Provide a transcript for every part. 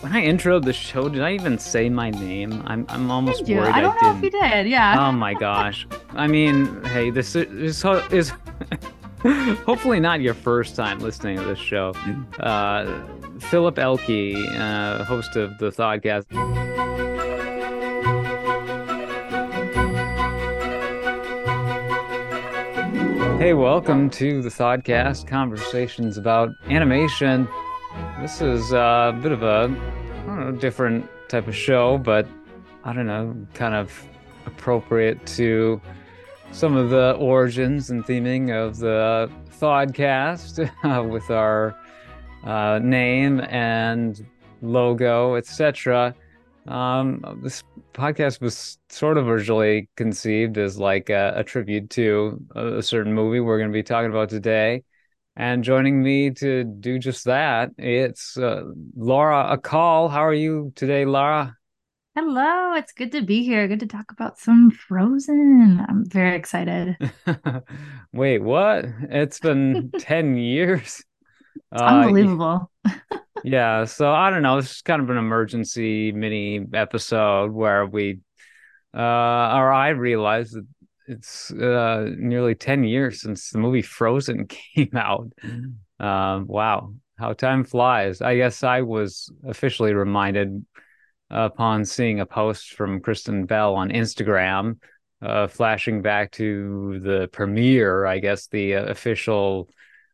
when I introed the show, did I even say my name? I'm I'm almost Did you? worried I don't I know didn't. if you did. Yeah. Oh my gosh. I mean, hey, this is, is hopefully not your first time listening to this show. Uh, Philip Ehlke, uh, host of the ThawedCast. Hey, welcome to the ThawedCast conversations about animation. This is uh, a bit of a know, different type of show, but I don't know, kind of appropriate to some of the origins and theming of the ThawedCast uh, with our uh, name and logo, etc. Um, this podcast was sort of originally conceived as like a, a tribute to a, a certain movie we're going to be talking about today. And joining me to do just that, it's uh, Lara Akal. How are you today, Lara? Hello. It's good to be here. Good to talk about some Frozen. I'm very excited. Wait, what? It's been 10 years. It's Uh, unbelievable. yeah, so I don't know. It's is kind of an emergency mini episode where we, uh, or I realized that it's uh, nearly 10 years since the movie Frozen came out. Um, wow, how time flies. I guess I was officially reminded upon seeing a post from Kristen Bell on Instagram, uh, flashing back to the premiere, I guess the uh, official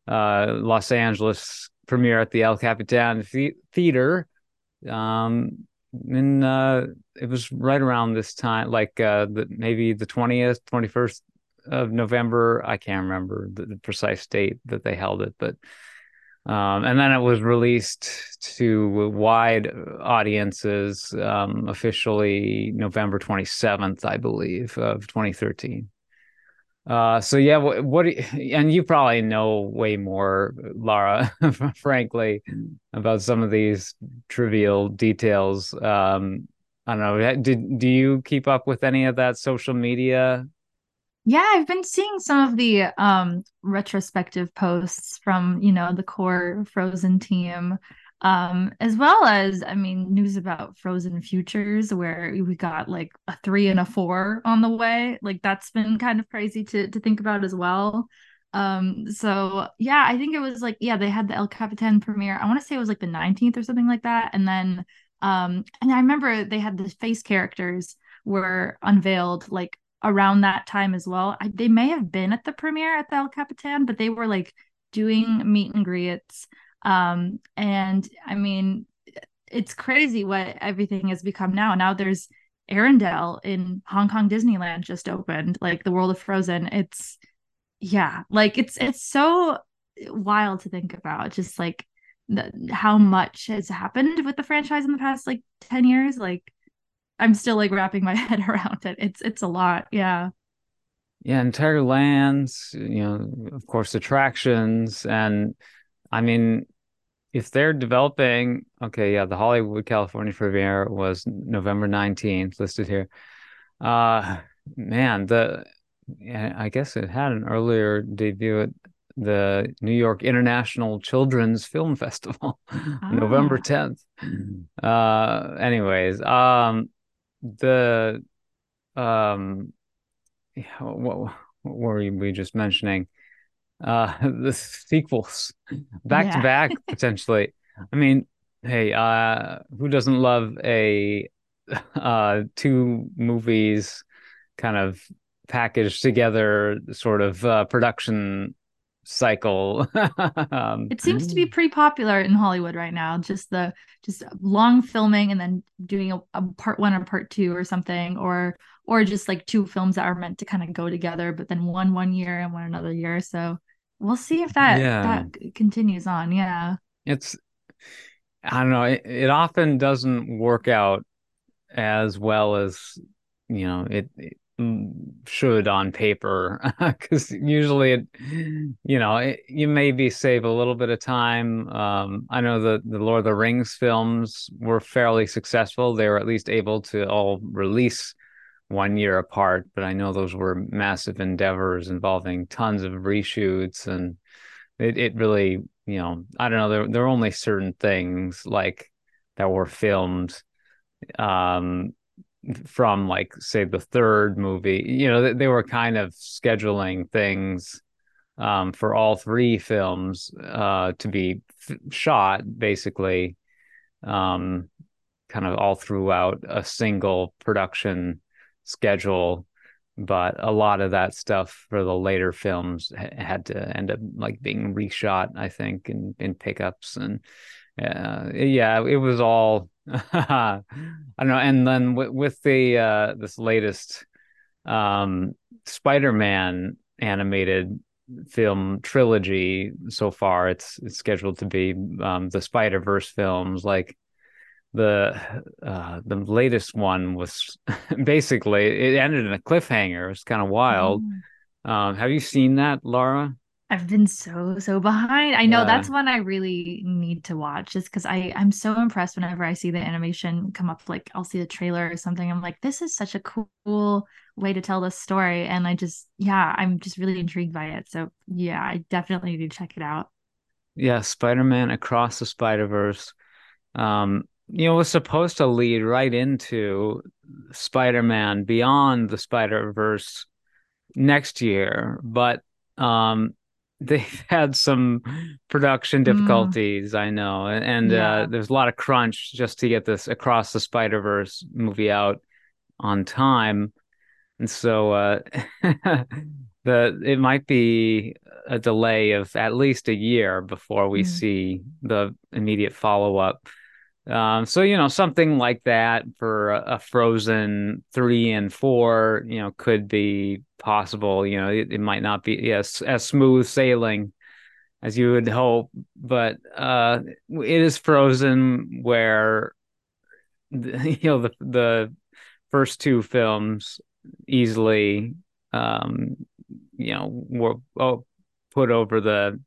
uh, Los Angeles premiere at the El Capitan the- Theater. Um, in uh, it was right around this time, like uh, the, maybe the 20th, 21st of November. I can't remember the, the precise date that they held it, but um, and then it was released to wide audiences um, officially November 27th, I believe, of 2013. Uh, so yeah, what, what you, and you probably know way more, Lara, frankly, about some of these trivial details. Um, I don't know. Did do you keep up with any of that social media? Yeah, I've been seeing some of the um retrospective posts from, you know, the core Frozen team. Um, as well as, I mean, news about Frozen Futures, where we got like a three and a four on the way. Like that's been kind of crazy to to think about as well. Um, so yeah, I think it was like, yeah, they had the El Capitan premiere. I want to say it was like the 19th or something like that. And then um, and I remember they had the face characters were unveiled like around that time as well. I, they may have been at the premiere at the El Capitan, but they were like doing meet and greets. Um, and I mean, it's crazy what everything has become now. Now there's Arendelle in Hong Kong Disneyland just opened, like the world of Frozen. It's yeah, like it's it's so wild to think about. Just like how much has happened with the franchise in the past like 10 years. Like I'm still like wrapping my head around it. It's it's a lot. Yeah. Yeah, entire lands, you know, of course, attractions. And I mean, if they're developing, okay, yeah, the Hollywood California premiere was November 19th, listed here. Uh, man, the, I guess it had an earlier debut at the New York International Children's Film Festival, November 10th. Uh, anyways, um, the, um, what, what were we just mentioning? Uh, the sequels back Yeah. to back potentially. I mean, hey, uh, who doesn't love a uh two movies kind of packaged together sort of uh, production cycle? um, It seems to be pretty popular in Hollywood right now. Just the just long filming and then doing a, a part one or part two or something, or or just like two films that are meant to kind of go together, but then one one year and one another year. So we'll see if that Yeah. that continues on. Yeah. it's I don't know, it, it often doesn't work out as well as you know it, it should on paper because usually it you know it, you maybe save a little bit of time um I know the the Lord of the Rings films were fairly successful. They were at least able to all release one year apart but I know those were massive endeavors involving tons of reshoots and it, it really you know I don't know there there are only certain things like that were filmed um, from like say the third movie. You know, they, they were kind of scheduling things um, for all three films uh, to be f- shot basically um, kind of all throughout a single production schedule but a lot of that stuff for the later films ha- had to end up like being reshot i think in in pickups and uh, yeah it was all i don't know and then w- with the uh this latest um spider-man animated film trilogy so far it's it's scheduled to be um the spider-verse films like the uh the latest one was basically it ended in a cliffhanger. It was kind of wild. Mm. Um, have you seen that, Lara? I've been so so behind. I know yeah. that's one I really need to watch just because I I'm so impressed whenever I see the animation come up. Like I'll see the trailer or something. I'm like, this is such a cool way to tell this story, and I just yeah, I'm just really intrigued by it. So yeah, I definitely need to check it out. Yeah, Spider-Man Across the Spider-Verse. Um, you know, was supposed to lead right into Spider-Man Beyond the Spider-Verse next year, but um they've had some production hmm. difficulties, mm. I know. And yeah. uh, there's a lot of crunch just to get this Across the Spider-Verse movie out on time. And so uh the it might be a delay of at least a year before we mm. see the immediate follow-up. Um, so you know something like that for a, a, Frozen three and four, you know, could be possible. You know, it, it might not be yes as smooth sailing as you would hope, but uh, it is Frozen where you know the the first two films easily um, you know were oh, put over the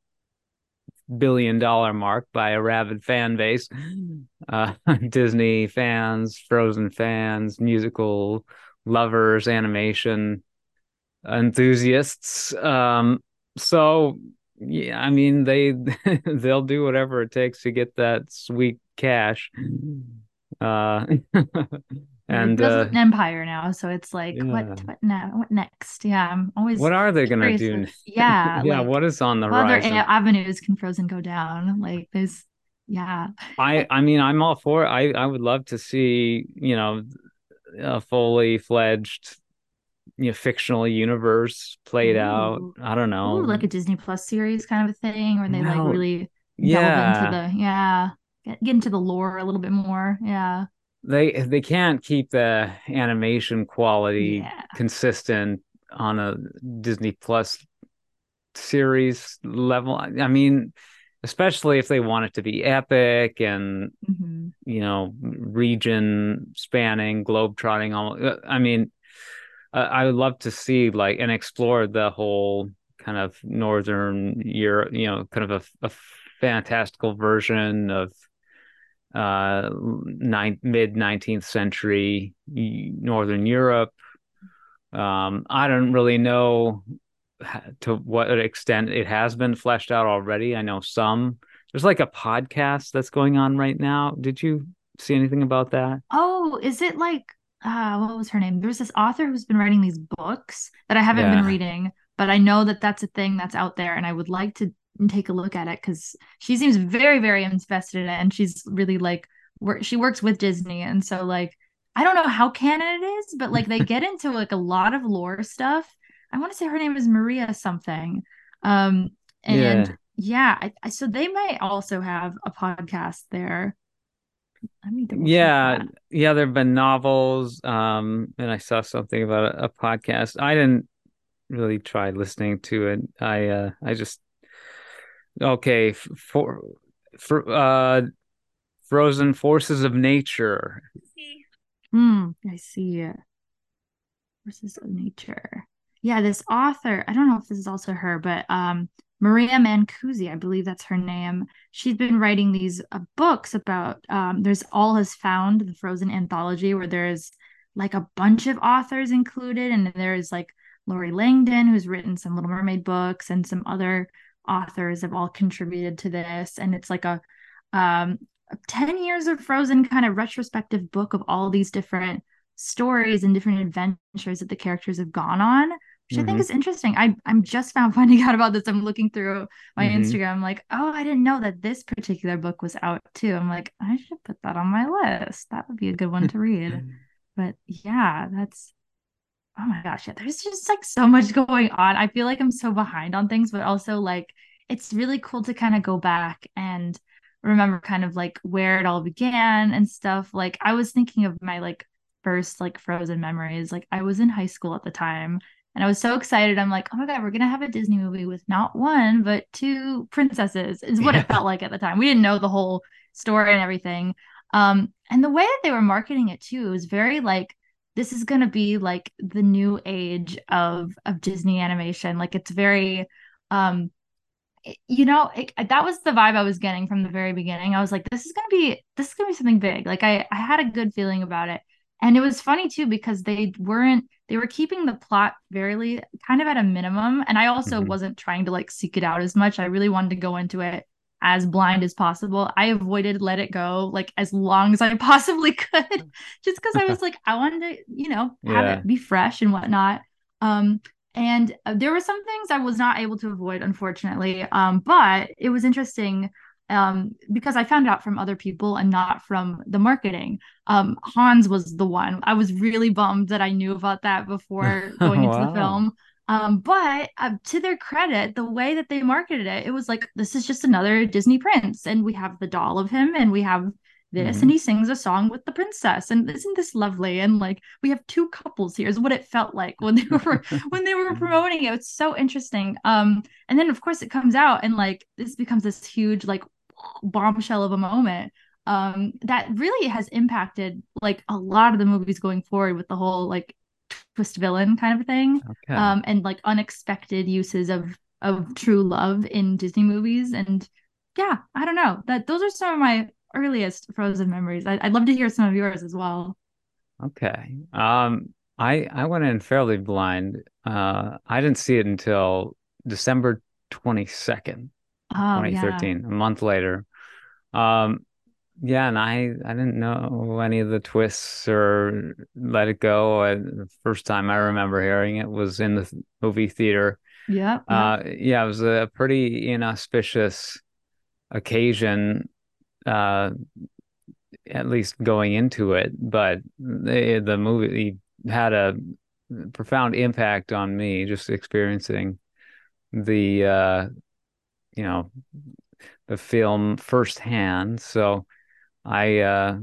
billion dollar mark by a rabid fan base. Uh, Disney fans, Frozen fans, musical lovers, animation enthusiasts. Um, so yeah, I mean they they'll do whatever it takes to get that sweet cash. Uh, and uh, an empire now so it's like yeah. what what now what next yeah i'm always what are they gonna do with, yeah yeah like, what is on the other avenues can frozen go down like there's yeah i i mean i'm all for it. i i would love to see you know a fully fledged you know fictional universe played Ooh. out i don't know Ooh, like a disney plus series kind of a thing where they no. like really yeah into the yeah get, get into the lore a little bit more yeah they they can't keep the animation quality yeah. consistent on a Disney Plus series level. I mean, especially if they want it to be epic and mm-hmm. you know region spanning, globe trotting. All uh, I mean, I would love to see like and explore the whole kind of northern Europe. You know, kind of a, a fantastical version of uh, mid 19th century Northern Europe. Um, I don't really know to what extent it has been fleshed out already. I know some. There's like a podcast that's going on right now. Did you see anything about that? Oh, is it like uh, what was her name? There's this author who's been writing these books that I haven't yeah. been reading, but I know that that's a thing that's out there, and I would like to and take a look at it because she seems very very invested in it and she's really like work she works with disney and so like i don't know how canon it is but like they get into like a lot of lore stuff. I want to say her name is maria something um and yeah, yeah I, I, so they might also have a podcast there. Yeah yeah there have been novels um and i saw something about a, a podcast. I didn't really try listening to it. I uh i just Okay, for for uh Frozen Forces of Nature. Hmm, I see. Forces of Nature. Yeah, this author, I don't know if this is also her, but um Maria Mancusi, I believe that's her name. She's been writing these uh, books about um there's All Has Found, the Frozen anthology where there's like a bunch of authors included and there's like Lori Langdon who's written some Little Mermaid books and some other authors have all contributed to this and it's like a um 10 years of Frozen kind of retrospective book of all these different stories and different adventures that the characters have gone on, which mm-hmm. I think mm-hmm. is interesting. I I'm just found finding out about this. I'm looking through my mm-hmm. Instagram, like, oh, I didn't know that this particular book was out too. I'm like, I should put that on my list. That would be a good one to read. but yeah, that's oh my gosh, yeah, there's just like so much going on. I feel like I'm so behind on things, but also like it's really cool to kind of go back and remember kind of like where it all began and stuff. Like I was thinking of my like first like frozen memories. Like I was in high school at the time and I was so excited. I'm like, oh my God, we're gonna have a Disney movie with not one, but two princesses, is what yeah. it felt like at the time. We didn't know the whole story and everything. Um, and the way that they were marketing it too was very like this is gonna be like the new age of of Disney animation. Like it's very um you know it, that was the vibe i was getting from the very beginning. I was like this is going to be this is going to be something big. Like i i had a good feeling about it. And it was funny too because they weren't they were keeping the plot very kind of at a minimum. And i also mm-hmm. wasn't trying to like seek it out as much. I really wanted to go into it as blind as possible i avoided let it go like as long as i possibly could just because i was like i wanted to you know have yeah. it be fresh and whatnot um and uh, there were some things I was not able to avoid, unfortunately. Um, but it was interesting um, because I found out from other people and not from the marketing. Um, Hans was the one. I was really bummed that I knew about that before going wow. into the film. Um, but uh, to their credit, the way that they marketed it, it was like this is just another Disney prince, and we have the doll of him, and we have this mm-hmm. and he sings a song with the princess and isn't this lovely? And like we have two couples here is what it felt like when they were when they were promoting it. It's so interesting. Um and then of course it comes out and like this becomes this huge like bombshell of a moment um that really has impacted like a lot of the movies going forward with the whole like twist villain kind of thing okay. um and like unexpected uses of of true love in disney movies and yeah i don't know that those are some of my earliest Frozen memories. I, would love to hear some of yours as well. Okay. Um, I I went in fairly blind. Uh, I didn't see it until December twenty second, twenty thirteen. yeah. a month later. Um, yeah, and I I didn't know any of the twists or Let It Go. I, the first time I remember hearing it was in the movie theater. Yeah. Uh, yeah, it was a pretty inauspicious occasion uh, at least going into it. But the, the movie had a profound impact on me, just experiencing the, uh, you know, the film firsthand. So I uh,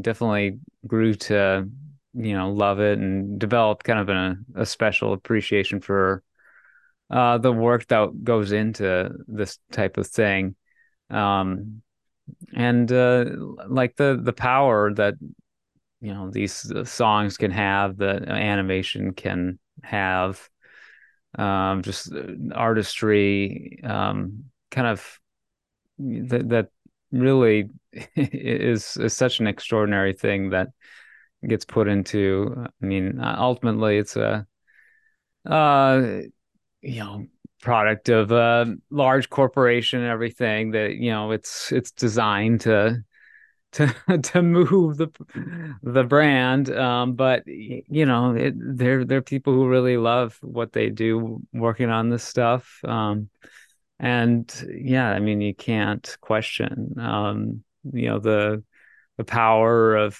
definitely grew to, you know, love it and developed kind of an, a special appreciation for uh, the work that goes into this type of thing. Um, and uh, like the the power that you know these uh, songs can have, the animation can have, um, just uh, artistry, um, kind of that that really is is such an extraordinary thing that gets put into. I mean, ultimately, it's a uh, you know product of a large corporation and everything that you know it's it's designed to to to move the the brand um, but you know it, they're they're people who really love what they do working on this stuff um, and yeah i mean you can't question um, you know the the power of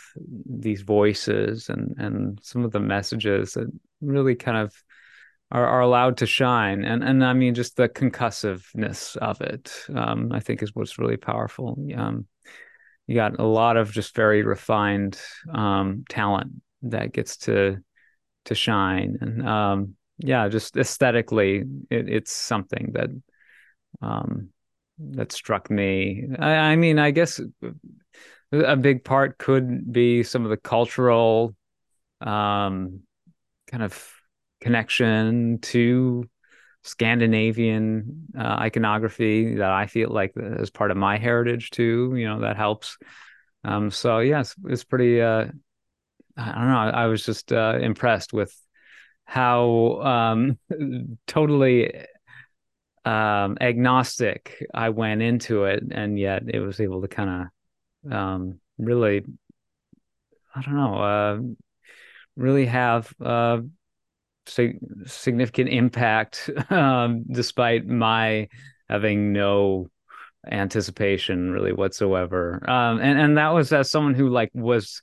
these voices and and some of the messages that really kind of are, are allowed to shine. And and i mean just the concussiveness of it um, i think is what's really powerful. Um, you got a lot of just very refined um, talent that gets to to shine. And um, yeah just aesthetically it, it's something that um, that struck me I, I mean i guess a big part could be some of the cultural um, kind of connection to Scandinavian uh, iconography that I feel like is part of my heritage too. You know that helps. Um, so yes, it's, pretty. Uh, I don't know. I, I was just uh, impressed with how um, totally um, agnostic I went into it, and yet it was able to kind of um, really, I don't know, uh, really have uh, sig significant impact, um, despite my having no anticipation really whatsoever. Um, and and that was as someone who like was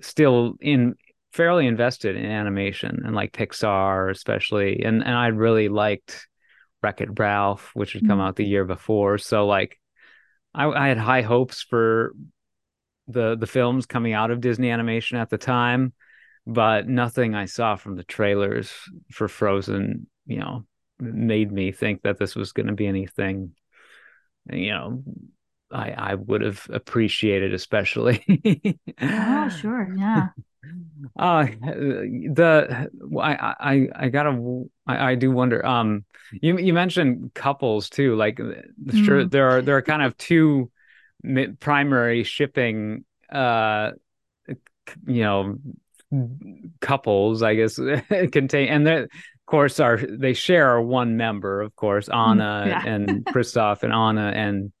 still in fairly invested in animation and like Pixar especially, and and I really liked Wreck It Ralph, which had come mm-hmm. out the year before. So like, I, I had high hopes for the the films coming out of Disney Animation at the time, but nothing I saw from the trailers for Frozen, you know, made me think that this was going to be anything, you know, I I would have appreciated, especially. oh, sure, yeah. Uh the I I I gotta I, I do wonder. Um, you you mentioned couples too. Like, mm. sure, there are there are kind of two primary shipping uh you know couples i guess contain and they of course are they share one member of course mm, anna yeah. and kristoff and anna and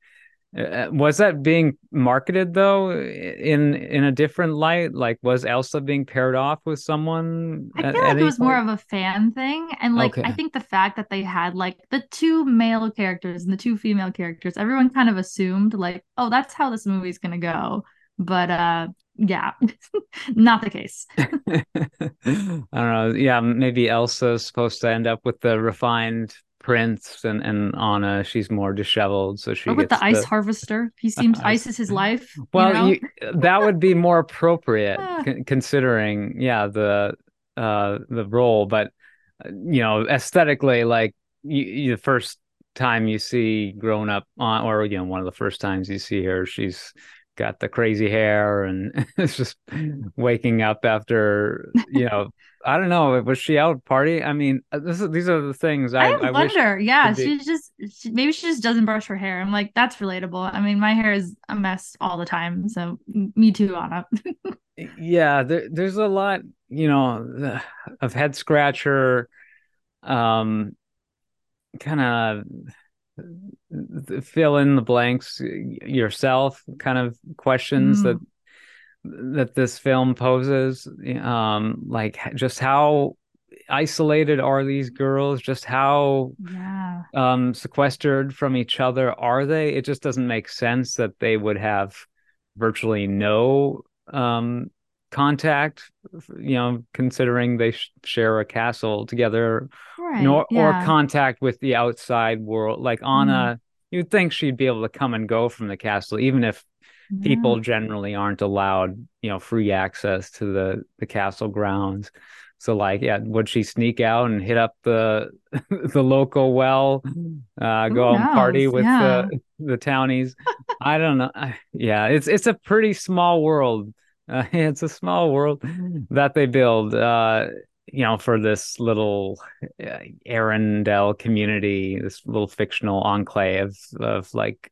was that being marketed though in in a different light? Like, was Elsa being paired off with someone? I feel like it was point? more of a fan thing, and like okay. I think the fact that they had like the two male characters and the two female characters, everyone kind of assumed like, oh, that's how this movie's gonna go. But uh, yeah, not the case. I don't know. Yeah, maybe Elsa's supposed to end up with the refined Prince and, and Anna, she's more disheveled. So she or with the ice the... harvester. He seems ice is his life. Well, you know? you, that would be more appropriate c- considering, yeah, the uh the role. But you know, aesthetically, like you, you, the first time you see grown up on, or you know, one of the first times you see her, she's got the crazy hair and it's just waking up after you know I don't know was she out party? I mean uh, this is, these are the things I, I, I wonder yeah she just she, maybe she just doesn't brush her hair. I'm like that's relatable. I mean my hair is a mess all the time so me too Anna. Yeah there, there's a lot you know of head scratcher um kind of fill in the blanks yourself kind of questions mm. that that this film poses um like just how isolated are these girls just how yeah. um sequestered from each other are they it just doesn't make sense that they would have virtually no um contact you know considering they sh- share a castle together right, nor yeah. or contact with the outside world like anna mm. you'd think she'd be able to come and go from the castle even if yeah. people generally aren't allowed you know free access to the the castle grounds so like yeah would she sneak out and hit up the the local well uh Who go knows? and party with yeah. the the townies i don't know yeah it's it's a pretty small world uh, it's a small world that they build, uh, you know, for this little uh, Arendelle community, this little fictional enclave of of like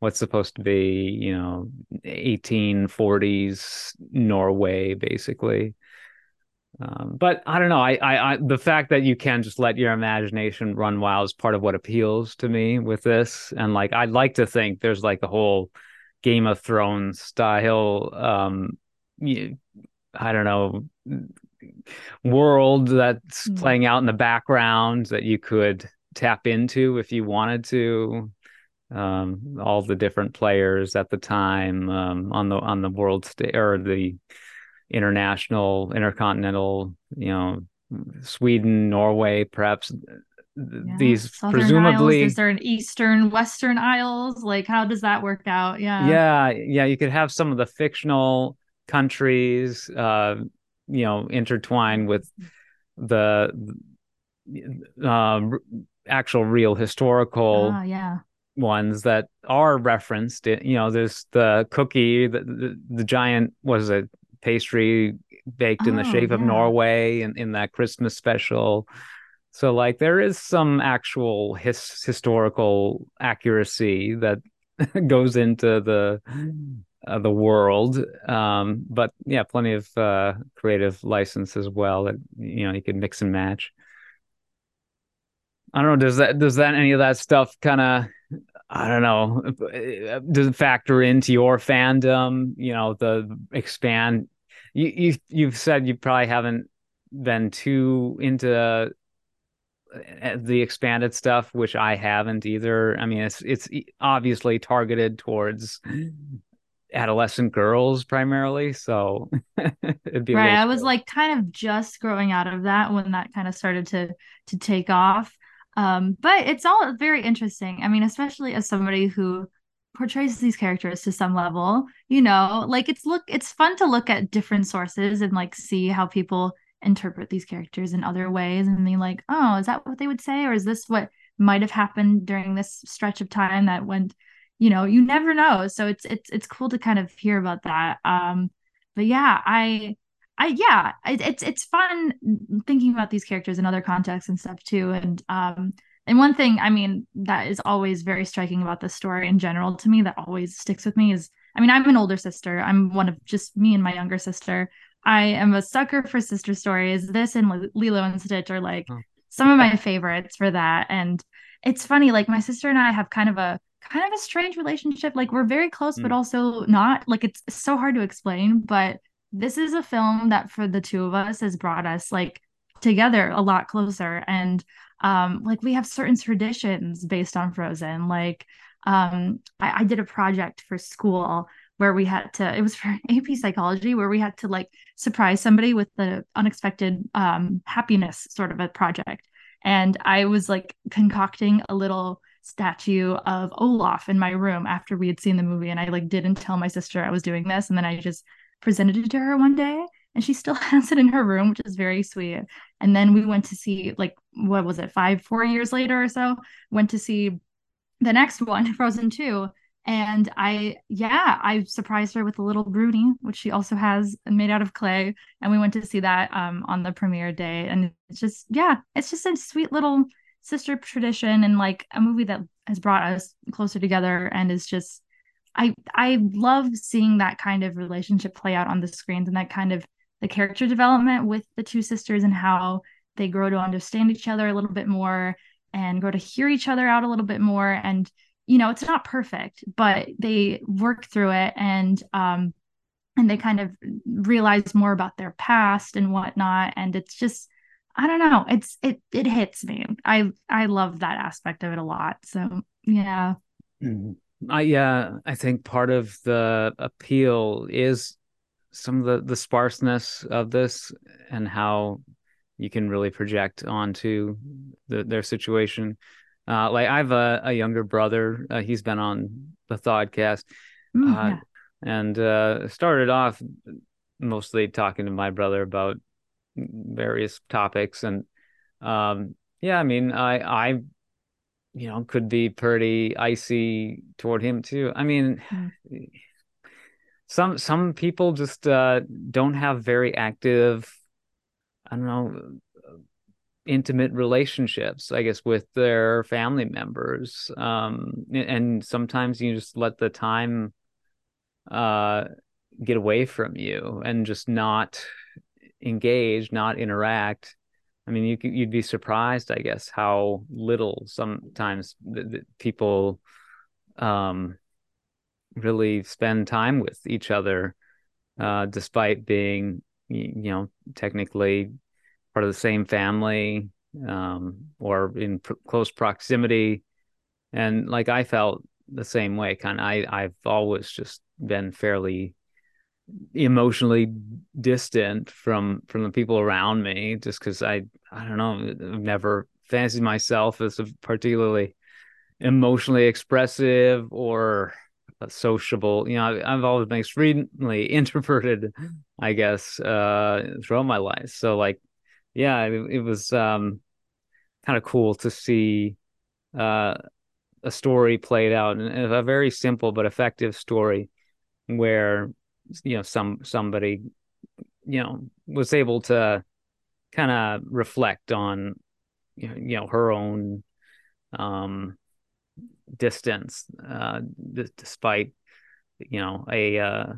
what's supposed to be, you know, 1840s Norway, basically. Um, but I don't know. I, I, I, the fact that you can just let your imagination run wild is part of what appeals to me with this. And like, I'd like to think there's like a whole Game of Thrones style um, I don't know world that's mm. playing out in the background that you could tap into if you wanted to um, all the different players at the time um, on the on the world or the international intercontinental you know Sweden Norway perhaps yeah. these Southern presumably Isles. is there an eastern western isles like how does that work out yeah yeah yeah you could have some of the fictional countries, uh, you know, intertwined with the uh, actual real historical uh, yeah. ones that are referenced. You know, there's the cookie, the, the, the giant was a pastry baked oh, in the oh, shape yeah. of Norway in, in that Christmas special. So like there is some actual his, historical accuracy that goes into the uh, the world. Um, but yeah, plenty of uh, creative license as well that you know you can mix and match. I don't know. Does that does that any of that stuff kind of I don't know, does it factor into your fandom? You know, the expand. You you you've said you probably haven't been too into uh, the expanded stuff, which I haven't either. I mean, it's it's obviously targeted towards adolescent girls primarily, so it'd be right. I was like kind of just growing out of that when that kind of started to to take off. Um, but it's all very interesting. I mean, especially as somebody who portrays these characters to some level, you know, like it's look it's fun to look at different sources and like see how people interpret these characters in other ways and be like, oh, is that what they would say? Or is this what might have happened during this stretch of time that went, you know, you never know. So it's it's it's cool to kind of hear about that. Um, but yeah, I I yeah, it, it's it's fun thinking about these characters in other contexts and stuff too. And um and one thing, I mean, that is always very striking about the story in general to me that always sticks with me is I mean, I'm an older sister. I'm one of just me and my younger sister. I am a sucker for sister stories. This and Lilo and Stitch are like oh. some of my favorites for that. And it's funny, like my sister and I have kind of a kind of a strange relationship. Like we're very close, mm. but also not. Like it's so hard to explain. But this is a film that for the two of us has brought us like together a lot closer. And um, like we have certain traditions based on Frozen. Like um, I, I did a project for school where we had to it was for ap psychology where we had to like surprise somebody with the unexpected um, happiness sort of a project and i was like concocting a little statue of olaf in my room after we had seen the movie and i like didn't tell my sister i was doing this and then i just presented it to her one day and she still has it in her room which is very sweet and then we went to see like what was it five four years later or so went to see the next one frozen 2 and I, yeah, I surprised her with a little bruni, which she also has made out of clay. And we went to see that um, on the premiere day. And it's just, yeah, it's just a sweet little sister tradition and like a movie that has brought us closer together and is just, I, I love seeing that kind of relationship play out on the screens and that kind of the character development with the two sisters and how they grow to understand each other a little bit more and grow to hear each other out a little bit more. And you know it's not perfect but they work through it and um and they kind of realize more about their past and whatnot and it's just i don't know it's it it hits me i i love that aspect of it a lot so yeah mm-hmm. i yeah i think part of the appeal is some of the the sparseness of this and how you can really project onto the, their situation uh, like I have a, a younger brother. Uh, he's been on the ThawedCast, mm, uh, yeah. and uh, started off mostly talking to my brother about various topics. And um, yeah, I mean, I I you know could be pretty icy toward him too. I mean. Mm. Some some people just uh, don't have very active I don't know intimate relationships i guess with their family members um and sometimes you just let the time uh get away from you and just not engage not interact i mean you you'd be surprised i guess how little sometimes people um really spend time with each other uh despite being you know technically part of the same family um, or in pr- close proximity. And like I felt the same way. Kind of, I I've always just been fairly emotionally distant from from the people around me, just because I I don't know, I've never fancied myself as a particularly emotionally expressive or sociable. You know, I've always been extremely introverted, I guess, uh, throughout my life. So like yeah, it, it was um, kind of cool to see uh, a story played out and a very simple but effective story where you know some somebody you know was able to kind of reflect on you know, her own um distance uh d- despite you know a uh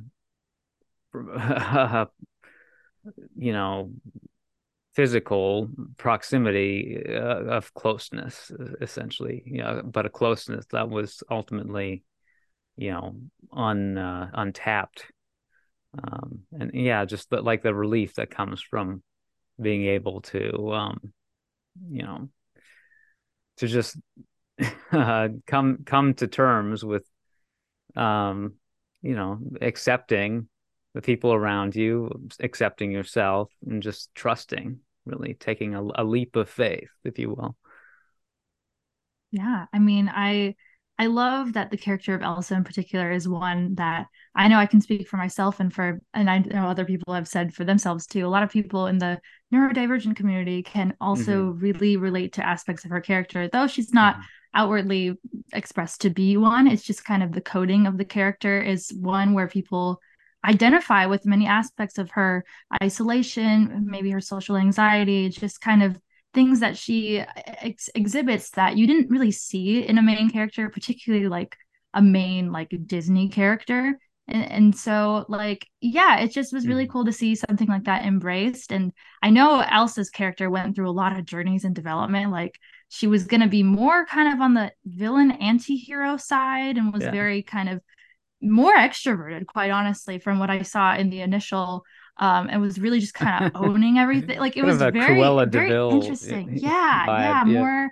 you know physical proximity uh, of closeness essentially you know but a closeness that was ultimately you know un uh, untapped um and yeah just the, like the relief that comes from being able to um you know to just uh, come come to terms with um you know accepting the people around you accepting yourself and just trusting really taking a, a leap of faith if you will. Yeah i mean i I love that the character of Elsa in particular is one that I know I can speak for myself and for, and I know other people have said for themselves too. A lot of people in the neurodivergent community can also mm-hmm. really relate to aspects of her character, though she's not mm-hmm. outwardly expressed to be one. It's just kind of the coding of the character is one where people identify with many aspects of her isolation, maybe her social anxiety, just kind of things that she ex- exhibits that you didn't really see in a main character, particularly like a main like Disney character. And, and so like yeah it just was really mm. cool to see something like that embraced and i know elsa's character went through a lot of journeys and development like she was going to be more kind of on the villain anti-hero side and was yeah. very kind of more extroverted quite honestly from what i saw in the initial um and was really just kind of owning everything like it was very, very interesting. yeah vibe, yeah. more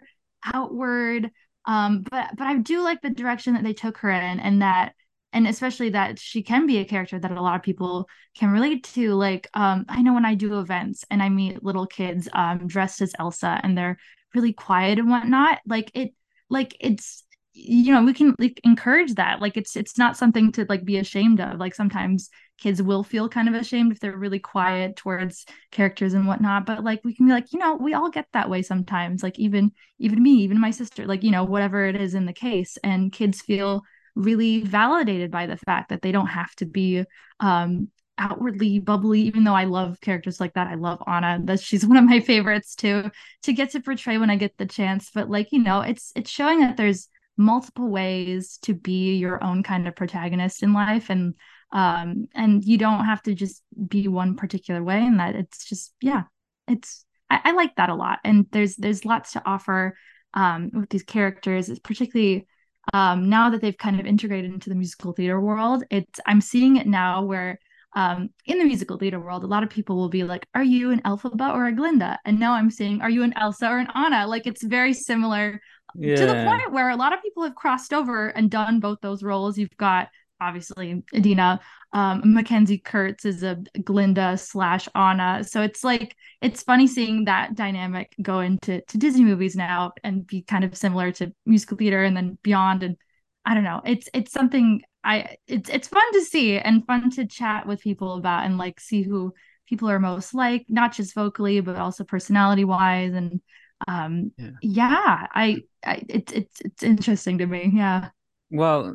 outward um but but i do like the direction that they took her in and that and especially that she can be a character that a lot of people can relate to like um i know when i do events and i meet little kids um dressed as elsa and they're really quiet and whatnot like it like it's you know we can like encourage that. Like it's it's not something to like be ashamed of. Like sometimes kids will feel kind of ashamed if they're really quiet towards characters and whatnot but like we can be like you know we all get that way sometimes. Like even even me even my sister like you know whatever it is in the case and kids feel really validated by the fact that they don't have to be um outwardly bubbly even though i love characters like that. I love anna. That she's one of my favorites too to get to portray when i get the chance. But like you know it's it's showing that there's multiple ways to be your own kind of protagonist in life and um and you don't have to just be one particular way and that it's just yeah it's I, I like that a lot and there's there's lots to offer um with these characters particularly um now that they've kind of integrated into the musical theater world it's i'm seeing it now where um, in the musical theater world, a lot of people will be like, "Are you an Elphaba or a Glinda?" And now I'm saying, "Are you an Elsa or an Anna?" Like it's very similar yeah. to the point where a lot of people have crossed over and done both those roles. You've got obviously Idina, um, Mackenzie Kurtz is a Glinda slash Anna. So it's like it's funny seeing that dynamic go into to Disney movies now and be kind of similar to musical theater and then beyond. And I don't know, it's it's something I it's it's fun to see and fun to chat with people about and like see who people are most like, not just vocally but also personality wise and um yeah, yeah I, I it's it's it's interesting to me yeah. Well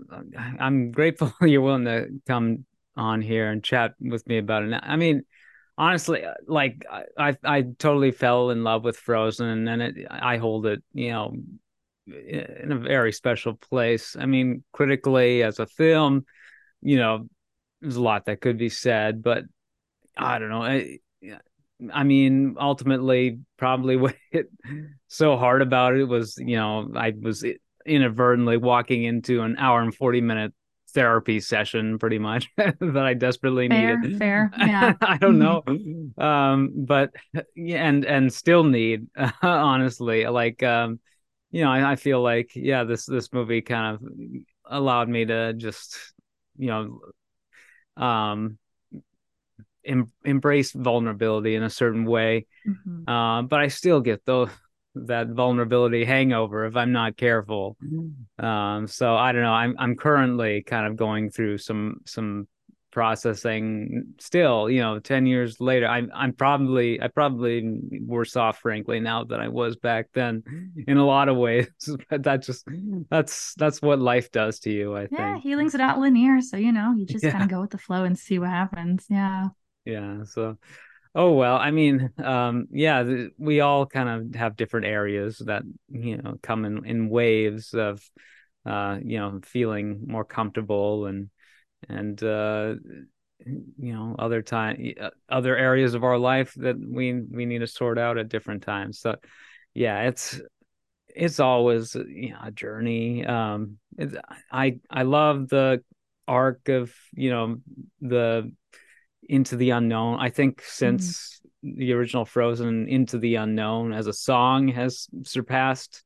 i'm grateful you're willing to come on here and chat with me about it. I mean honestly like i i totally fell in love with frozen and it, i hold it you know in a very special place. I mean critically as a film you know there's a lot that could be said but i don't know I, I mean, ultimately, probably what hit so hard about it was, you know, I was inadvertently walking into an hour and 40 minute therapy session pretty much that I desperately fair, needed. Fair, yeah. I don't know. Um, but yeah, and and still need, honestly. Like um, you know, I, I feel like, yeah, this this movie kind of allowed me to just, you know, um em- embrace vulnerability in a certain way. Mm-hmm. Uh, but I still get though that vulnerability hangover if I'm not careful. Mm-hmm. Um, so I don't know. I'm I'm currently kind of going through some some processing still you know 10 years later i'm i'm probably i probably worse off frankly now than i was back then in a lot of ways but that just that's that's what life does to you i yeah, think healing's not linear so you know you just yeah. kind of go with the flow and see what happens yeah yeah so oh well i mean um yeah th- we all kind of have different areas that you know come in in waves of uh you know feeling more comfortable and and uh you know other time uh, other areas of our life that we we need to sort out at different times. So yeah it's it's always you know a journey. Um i i love the arc of you know the into the unknown i think since mm-hmm. the original frozen into the unknown as a song has surpassed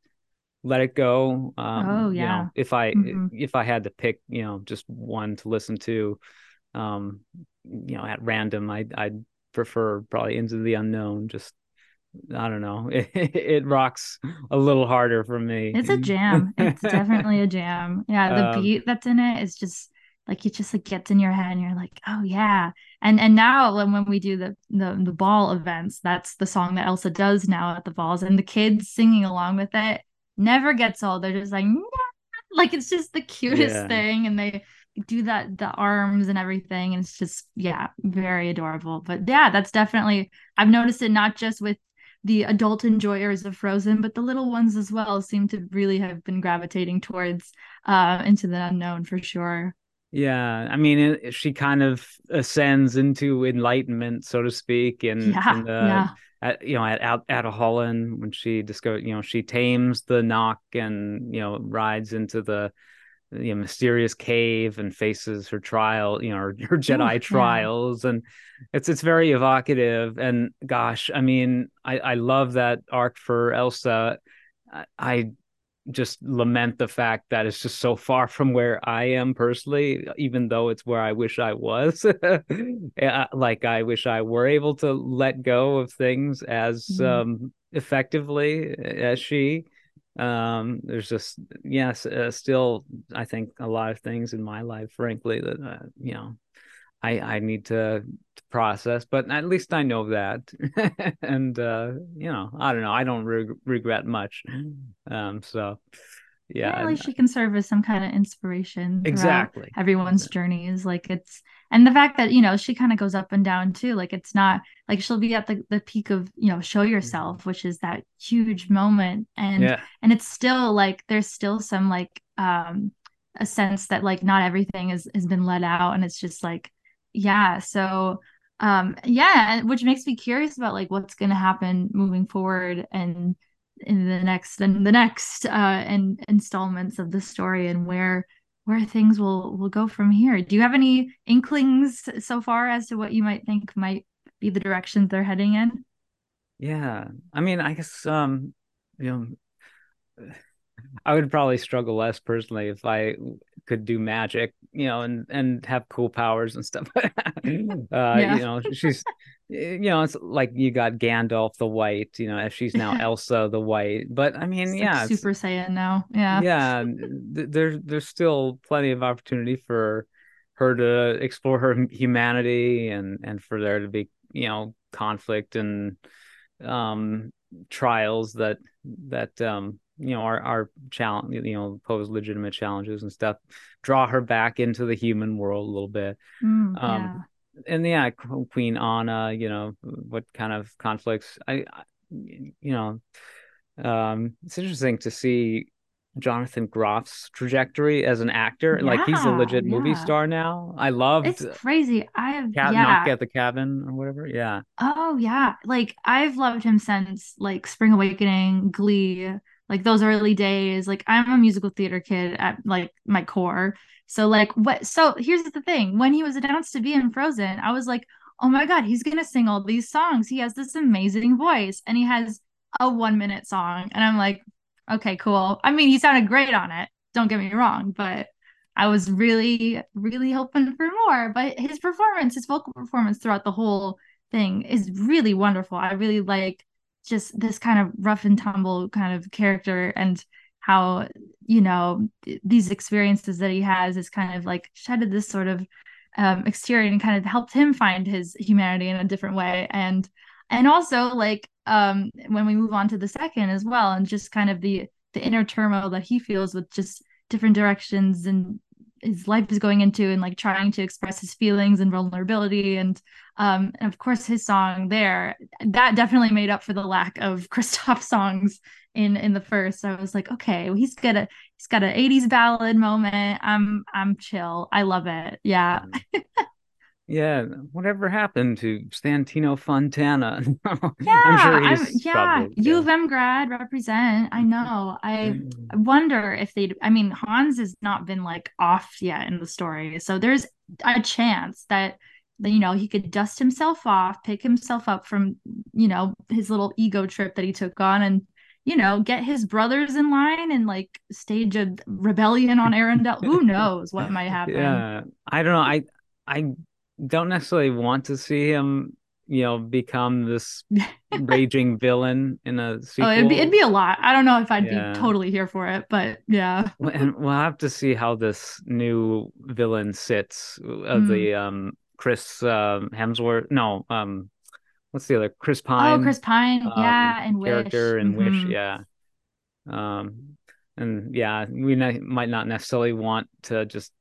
let it go um oh yeah you know, if i mm-hmm. if i had to pick you know just one to listen to um you know at random i i'd, prefer probably into the unknown just I don't know. It, it, rocks a little harder for me. It's a jam. It's definitely a jam. Yeah, the um, beat that's in it is just like it just like gets in your head and you're like, oh yeah. And and now when we do the the the ball events, that's the song that Elsa does now at the balls, and the kids singing along with it never gets old. They're just like, nah. like it's just the cutest yeah. thing, and they do that the arms and everything and it's just yeah very adorable but yeah that's definitely i've noticed it not just with the adult enjoyers of frozen but the little ones as well seem to really have been gravitating towards uh into the unknown for sure yeah i mean it, she kind of ascends into enlightenment so to speak and yeah, in the, yeah. At, you know at at, Ahtohallan when she discovers you know she tames the Nokk and you know rides into the you know, mysterious cave and faces her trial, you know, her, her Jedi Ooh, trials, yeah. and it's it's very evocative. And gosh, I mean, I I love that arc for Elsa. I, I just lament the fact that it's just so far from where I am personally, even though it's where I wish I was. like I wish I were able to let go of things as mm-hmm. um, effectively as she um there's just yes uh, still i think a lot of things in my life frankly that uh, you know i i need to, to, process but at least i know that. And uh you know i don't know. I don't re- regret much. Um so yeah, at least she can serve as some kind of inspiration exactly. everyone's journeys. Like it's and the fact that you know she kind of goes up and down too like it's not like she'll be at the, the peak of you know show yourself mm-hmm. which is that huge moment. And yeah. and it's still like there's still some like um a sense that like not everything is has been let out. And it's just like yeah so um yeah which makes me curious about like what's going to happen moving forward and in the next and the next uh and installments of the story and where where things will will go from here. Do you have any inklings so far as to what you might think might be the directions they're heading in? Yeah. I mean, I guess um you know I would probably struggle less personally if I could do magic, you know, and and have cool powers and stuff. uh, yeah. you know, she's you know, it's like you got Gandalf the White, you know, if she's now Elsa the White. But I mean, it's yeah, like Super Saiyan now. Yeah. Yeah. Th- there's there's still plenty of opportunity for her to explore her humanity and and for there to be, you know, conflict and um trials that that um you know our our challenge you know pose legitimate challenges and stuff draw her back into the human world a little bit mm, um and yeah queen anna you know what kind of conflicts i, I you know um it's interesting to see Jonathan Groff's trajectory as an actor. Yeah, like he's a legit yeah. movie star now. I loved It's crazy. I have Cat yeah. Knock at the Cabin or whatever. Yeah. Oh yeah. Like I've loved him since like Spring Awakening, Glee, like those early days like i'm a musical theater kid at like my core. So like what so here's the thing. When he was announced to be in frozen i was like oh my god he's gonna sing all these songs. He has this amazing voice and he has a one minute song. And i'm like okay cool. I mean he sounded great on it don't get me wrong but i was really really hoping for more. But his performance his vocal performance throughout the whole thing is really wonderful. I really like just this kind of rough and tumble kind of character and how you know these experiences that he has is kind of like shedded this sort of um, exterior and kind of helped him find his humanity in a different way. And and also like um when we move on to the second as well and just kind of the the inner turmoil that he feels with just different directions and his life is going into and like trying to express his feelings and vulnerability and um and of course his song there that definitely made up for the lack of Kristoff songs in in the first. I was like okay well, he's got a he's got an 80s ballad moment. I'm I'm chill. I love it. Yeah Yeah, whatever happened to Santino Fontana? Yeah, I'm sure I'm yeah, probably U of M grad represent. I know. I I wonder if they'd I mean, Hans has not been like off yet in the story. So there's a chance that that, you know, he could dust himself off, pick himself up from, you know, his little ego trip that he took on and, you know, get his brothers in line and like stage a rebellion on Arendelle. Who knows what might happen? Yeah, I don't know. I I don't necessarily want to see him, you know, become this raging villain in a Oh, it'd be it'd be a lot. I don't know if I'd be totally here for it, but yeah. And we'll have to see how this new villain sits of Mm. the um Chris um Hemsworth. No, um what's the other? Chris Pine? Oh, Chris Pine, um yeah, and Wish. character in Wish. Yeah. Um and yeah, we ne might not necessarily want to just,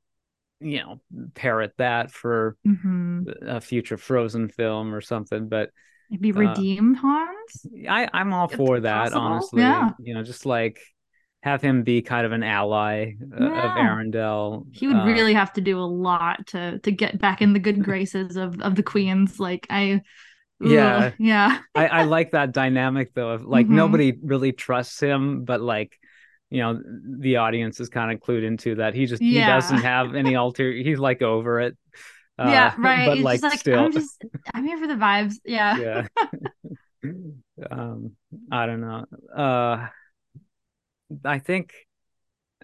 you know, parrot that for hmm a future Frozen film or something, but Maybe uh redeem Hans, I I'm all for that, possible. honestly. Yeah, You know, just like have him be kind of an ally uh, of yeah. Arendelle. He would Uh really have to do a lot to to get back in the good graces of of the queens. Like I, ugh, yeah, yeah, I I like that dynamic though of like hmm nobody really trusts him, but like you know the audience is kind of clued into that he just he doesn't have any alter he's like over it. Uh yeah. Right. but just like like still I'm just I'm here for the vibes. Yeah. yeah. Um I don't know. Uh I think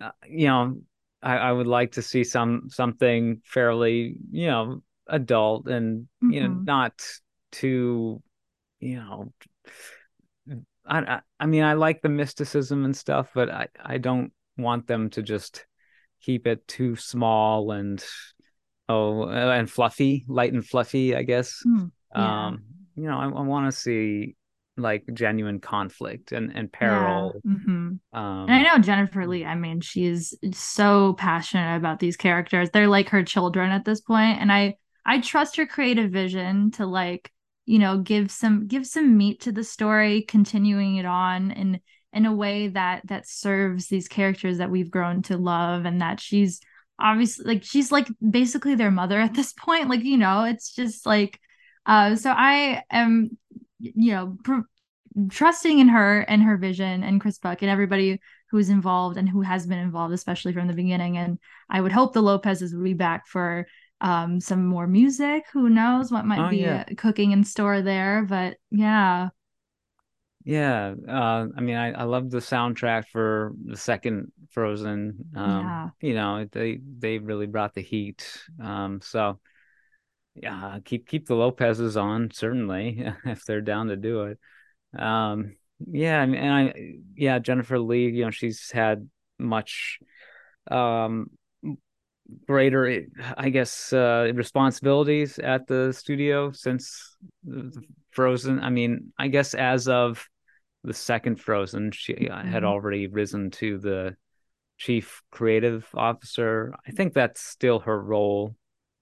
uh, you know, I, I would like to see some something fairly, you know, adult and you know, hmm not too, you know, I I, mean, I like the mysticism and stuff, but I I don't want them to just keep it too small and oh uh, and fluffy, light and fluffy, I guess. Mm. Yeah. Um, you know, I, I want to see like genuine conflict and and Yeah. peril. hmm And I Um, know Jennifer Lee, I mean, she's so passionate about these characters. They're like her children at this point, and I I trust her creative vision to like, you know, give some give some meat to the story, continuing it on in in a way that that serves these characters that we've grown to love and that she's obviously like she's like basically their mother at this point. Like, you know, it's just like uh so I am you know, pr- trusting in her and her vision and Chris Buck and everybody who's involved and who has been involved, especially from the beginning. And I would hope the Lopez's will be back for um, some more music. Who knows what might oh be yeah, uh, cooking in store there? But yeah, yeah. Uh, I mean, I I love the soundtrack for the second Frozen. Um, yeah, you know, they they really brought the heat. Um, so yeah, keep keep the Lopez's on certainly if they're down to do it. Um, yeah, and, and I, yeah, Jennifer Lee, you know, she's had much, um, greater, I guess, uh, responsibilities at the studio since Frozen. I mean, I guess as of the second Frozen, she uh, had Mhm. already risen to the chief creative officer. I think that's still her role,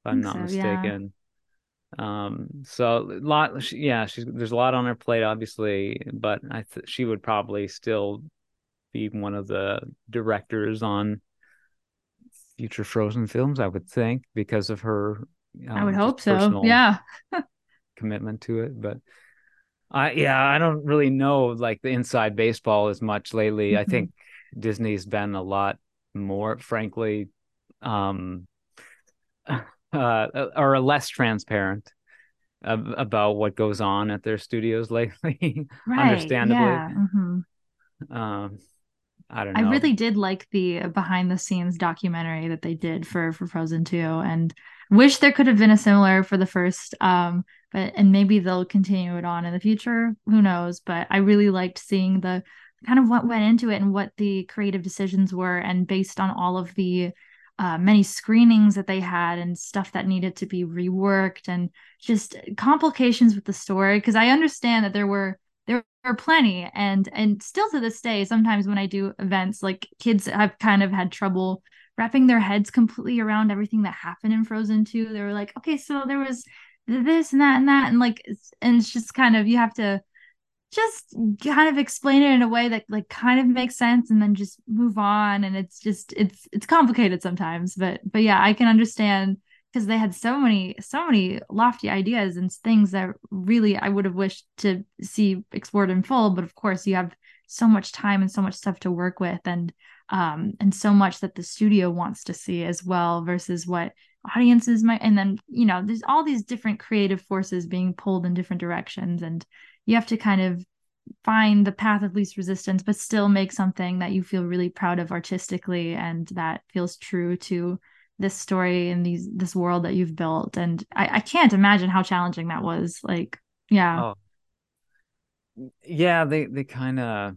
if I'm not so. Yeah, mistaken. Um, so a lot, she, yeah, she's there's a lot on her plate, obviously, but I th she would probably still be one of the directors on future Frozen films, I would think, because of her I would um hope so. Yeah. commitment to it. But I, yeah, I don't really know like the inside baseball as much lately. I Mhm. think Disney's been a lot more, frankly, um, uh, or less transparent ab- about what goes on at their studios lately, Right. understandably. Yeah. hmm Um, I don't I really did like the behind the scenes documentary that they did for for Frozen 2 and wish there could have been a similar for the first um but and maybe they'll continue it on in the future who knows but I really liked seeing the kind of what went into it and what the creative decisions were and based on all of the uh, many screenings that they had and stuff that needed to be reworked and just complications with the story because I understand that there were are plenty and and still to this day sometimes when i do events like kids have kind of had trouble wrapping their heads completely around everything that happened in frozen 2 they were like okay so there was this and that and that and like and it's just kind of you have to just kind of explain it in a way that like kind of makes sense and then just move on and it's just it's it's complicated sometimes but but yeah i can understand because they had so many so many lofty ideas and things that really I would have wished to see explored in full. But of course, you have so much time and so much stuff to work with, and um, and so much that the studio wants to see as well versus what audiences might. And then you know, there's all these different creative forces being pulled in different directions, and you have to kind of find the path of least resistance, but still make something that you feel really proud of artistically and that feels true to this story and these this world that you've built. And i, I can't imagine how challenging that was. Like yeah. Oh. yeah they they kind of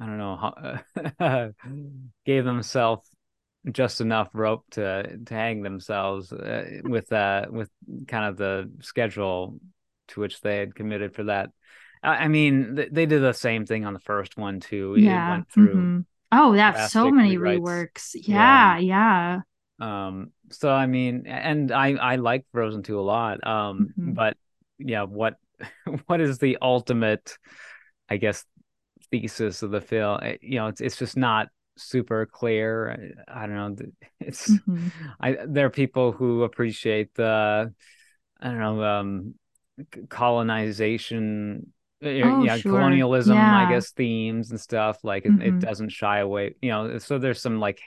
i don't know how, gave themselves just enough rope to to hang themselves uh, with uh with kind of the schedule to which they had committed for that. I, I mean th- they did the same thing on the first one too. Yeah. it went through mm-hmm. oh that's so many reworks. Yeah. Yeah, yeah um, so I mean, and I I like Frozen 2 a lot. Um, mm-hmm. but yeah, what what is the ultimate, I guess, thesis of the film? Eh, you know, it's it's just not super clear. I, I don't know. It's mm-hmm. I there are people who appreciate the I don't know um colonization eh, oh, yeah sure. colonialism yeah. i guess themes and stuff like mm-hmm. it, doesn't shy away you know so there's some like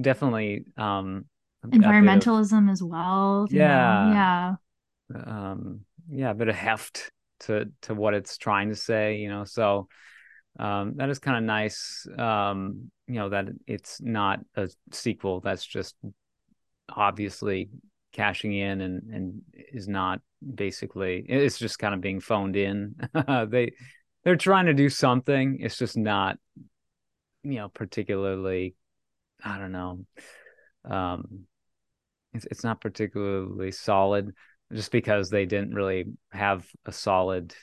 definitely um environmentalism of, as well yeah. Yeah. Um yeah a bit of heft to to what it's trying to say you know? So um that is kind of nice um you know that it's not a sequel that's just obviously cashing in and and is not basically it's just kind of being phoned in. They they're trying to do something it's just not you know particularly I don't know. Um, it's it's not particularly solid, just because they didn't really have a solid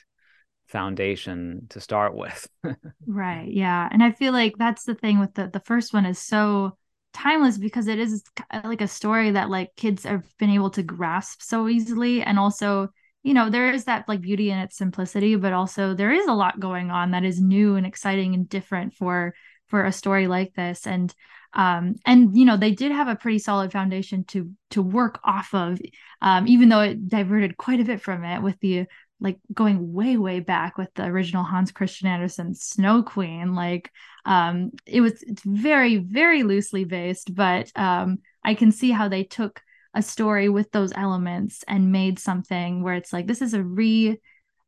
foundation to start with. right. Yeah, and I feel like that's the thing with the the first one is so timeless because it is like a story that like kids have been able to grasp so easily and also you know there is that like beauty in its simplicity but also there is a lot going on that is new and exciting and different for for a story like this. And um, and you know they did have a pretty solid foundation to to work off of um, even though it diverted quite a bit from it with the like going way way back with the original Hans Christian Andersen Snow Queen like um, it was it's very very loosely based but um, I can see how they took a story with those elements and made something where it's like this is a re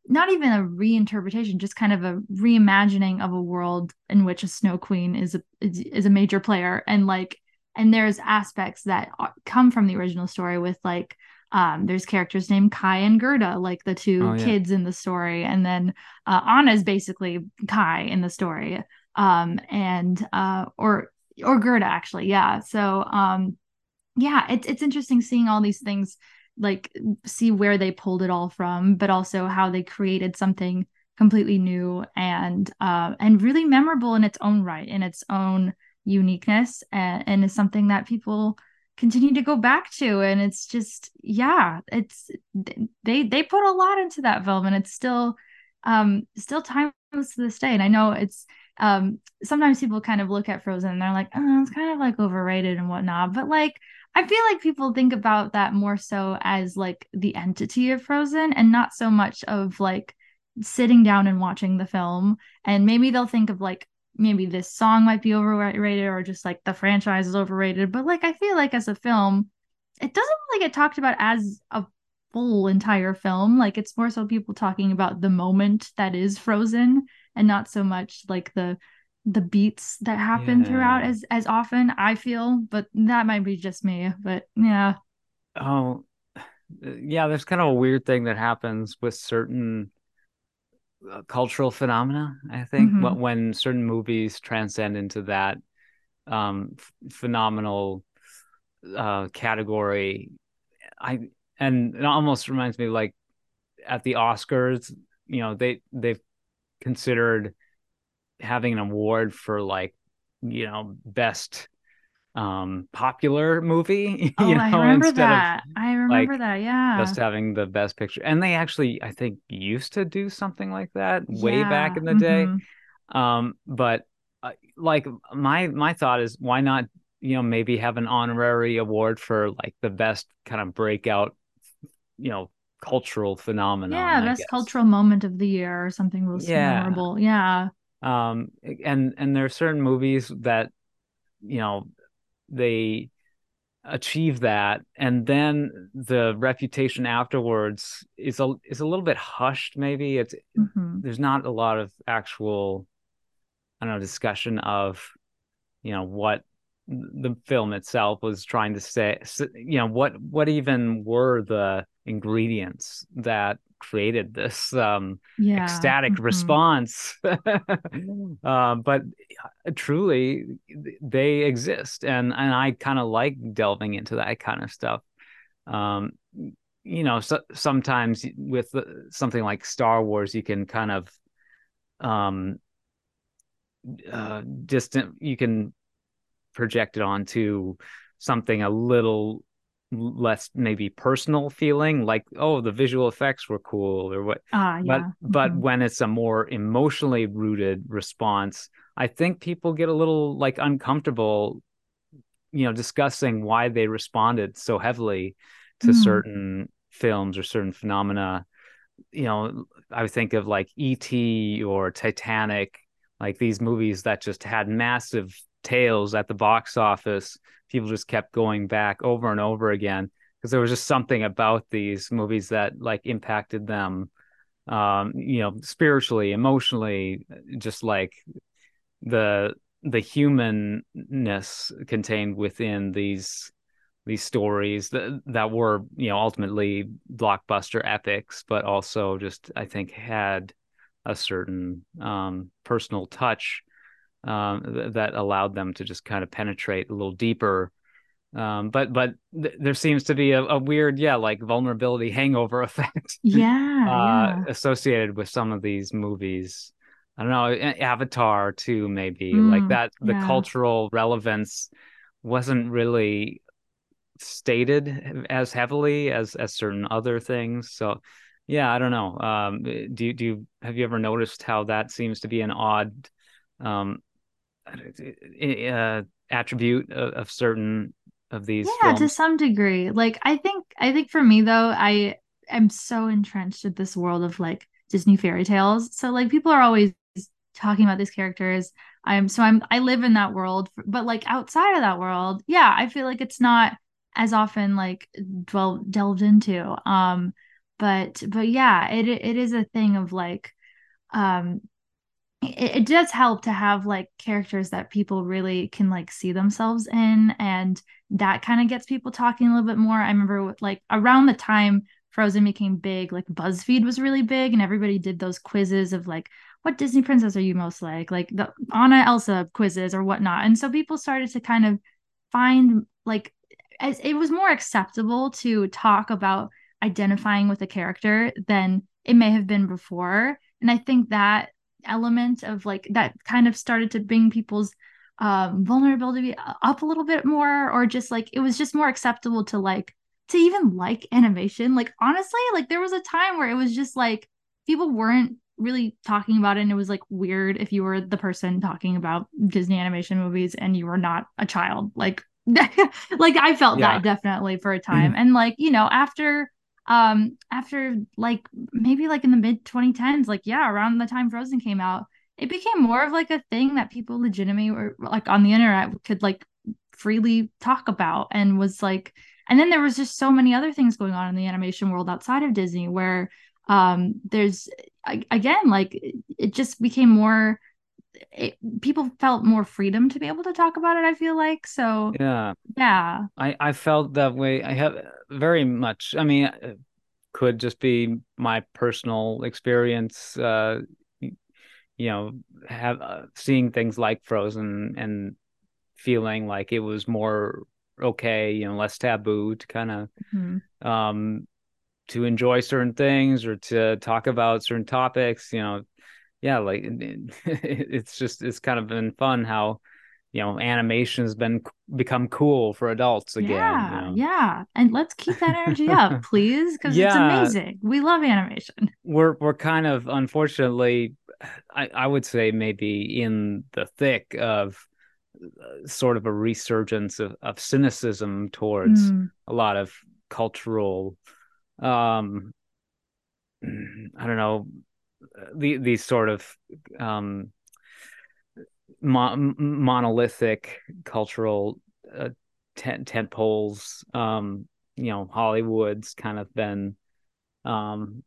not even a reinterpretation, just kind of a reimagining of a world in which a snow queen is a is, is a major player, and like and there's aspects that come from the original story with like um, there's characters named Kai and Gerda, like the two oh, yeah. kids in the story, and then uh, Anna is basically Kai in the story, um, and uh, or or Gerda actually, yeah. So um, yeah, it's it's interesting seeing all these things like see where they pulled it all from, but also how they created something completely new and uh, and really memorable in its own right, in its own uniqueness, and, and is something that people continue to go back to. And it's just yeah, it's they they put a lot into that film, and it's still um still timeless to this day. And I know it's um sometimes people kind of look at Frozen and they're like, oh, it's kind of like overrated and whatnot, but like I feel like people think about that more so as like the entity of Frozen and not so much of like sitting down and watching the film. And maybe they'll think of like maybe this song might be overrated or just like the franchise is overrated. But like I feel like as a film, it doesn't really get talked about as a full entire film. Like it's more so people talking about the moment that is Frozen and not so much like the the beats that happen yeah. throughout as as often i feel but that might be just me but yeah oh yeah there's kind of a weird thing that happens with certain uh, cultural phenomena i think mm-hmm. when, when certain movies transcend into that um f- phenomenal uh category i and it almost reminds me like at the oscars you know they they've considered having an award for like you know best um popular movie oh, you know i remember that i remember like, that yeah just having the best picture and they actually i think used to do something like that yeah. way back in the mm-hmm. day um but uh, like my my thought is why not you know, maybe have an honorary award for like the best kind of breakout, you know, cultural phenomenon. Yeah, I best guess. cultural moment of the year or something most Yeah. memorable. Yeah. Um, and and there are certain movies that, you know, they achieve that, and then the reputation afterwards is a is a little bit hushed. Maybe it's hmm there's not a lot of actual, I don't know, discussion of, you know, what the film itself was trying to say. You know, what what even were the ingredients that created this um Yeah. ecstatic mhm. response. uh, but truly, they exist, and and I kind of like delving into that kind of stuff. Um, you know, so, sometimes with something like Star Wars, you can kind of um uh distant you can project it onto something a little less maybe personal feeling like oh the visual effects were cool or what but yeah. but mhm. when it's a more emotionally rooted response i think people get a little like uncomfortable you know discussing why they responded so heavily to Mm, certain films or certain phenomena you know i would think of like et or titanic like these movies that just had massive tails at the box office. People just kept going back over and over again because there was just something about these movies that like impacted them um you know spiritually emotionally just like the the humanness contained within these these stories that that were you know ultimately blockbuster epics but also just i think had a certain um personal touch um th- that allowed them to just kind of penetrate a little deeper um but but th- there seems to be a, a weird yeah like vulnerability hangover effect yeah, uh yeah. associated with some of these movies i don't know avatar too maybe like Mm, that the yeah. cultural relevance wasn't really stated as heavily as as certain other things so yeah i don't know um do do you have you ever noticed how that seems to be an odd um uh, attribute of, of certain of these Yeah, to some degree. Like I think I think for me though, I am so entrenched in this world of like Disney fairy tales. So like people are always talking about these characters. I'm so I'm I live in that world, but like outside of that world, yeah, I feel like it's not as often like dwell delved into. Um, but but yeah, it it is a thing of like um it, it does help to have like characters that people really can like see themselves in and that kind of gets people talking a little bit more. I remember like around the time frozen became big like buzzfeed was really big and everybody did those quizzes of like what disney princess are you most like? Like the anna elsa quizzes or whatnot. And so people started to kind of find like as it was more acceptable to talk about identifying with a character than it may have been before. And i think that element of like that kind of started to bring people's um vulnerability up a little bit more or just like it was just more acceptable to like to even like animation. Like honestly like there was a time where it was just like people weren't really talking about it and it was like weird if you were the person talking about Disney animation movies and you were not a child. Like like I felt yeah. that definitely for a time. And like you know after um after like maybe like in the mid 2010s like yeah around the time frozen came out it became more of like a thing that people legitimately were like on the internet could like freely talk about and was like and then there was just so many other things going on in the animation world outside of disney where um there's again like it just became more it, people felt more freedom to be able to talk about it i feel like so yeah yeah I I felt that way. I have very much. I mean, it could just be my personal experience. Uh, you know, have uh, seeing things like Frozen and feeling like it was more okay. You know, less taboo to kind of Mhm. um to enjoy certain things or to talk about certain topics. You know, yeah, like it's just it's kind of been fun how you know animation has been become cool for adults again. You Yeah, know. yeah. And let's keep that energy up, please, because it's amazing. We love animation. we're we're kind of unfortunately, I I would say maybe in the thick of sort of a resurgence of, of cynicism towards mm. a lot of cultural um i don't know the, these sort of um mo- monolithic cultural uh, tent tent poles um you know hollywood's kind of been um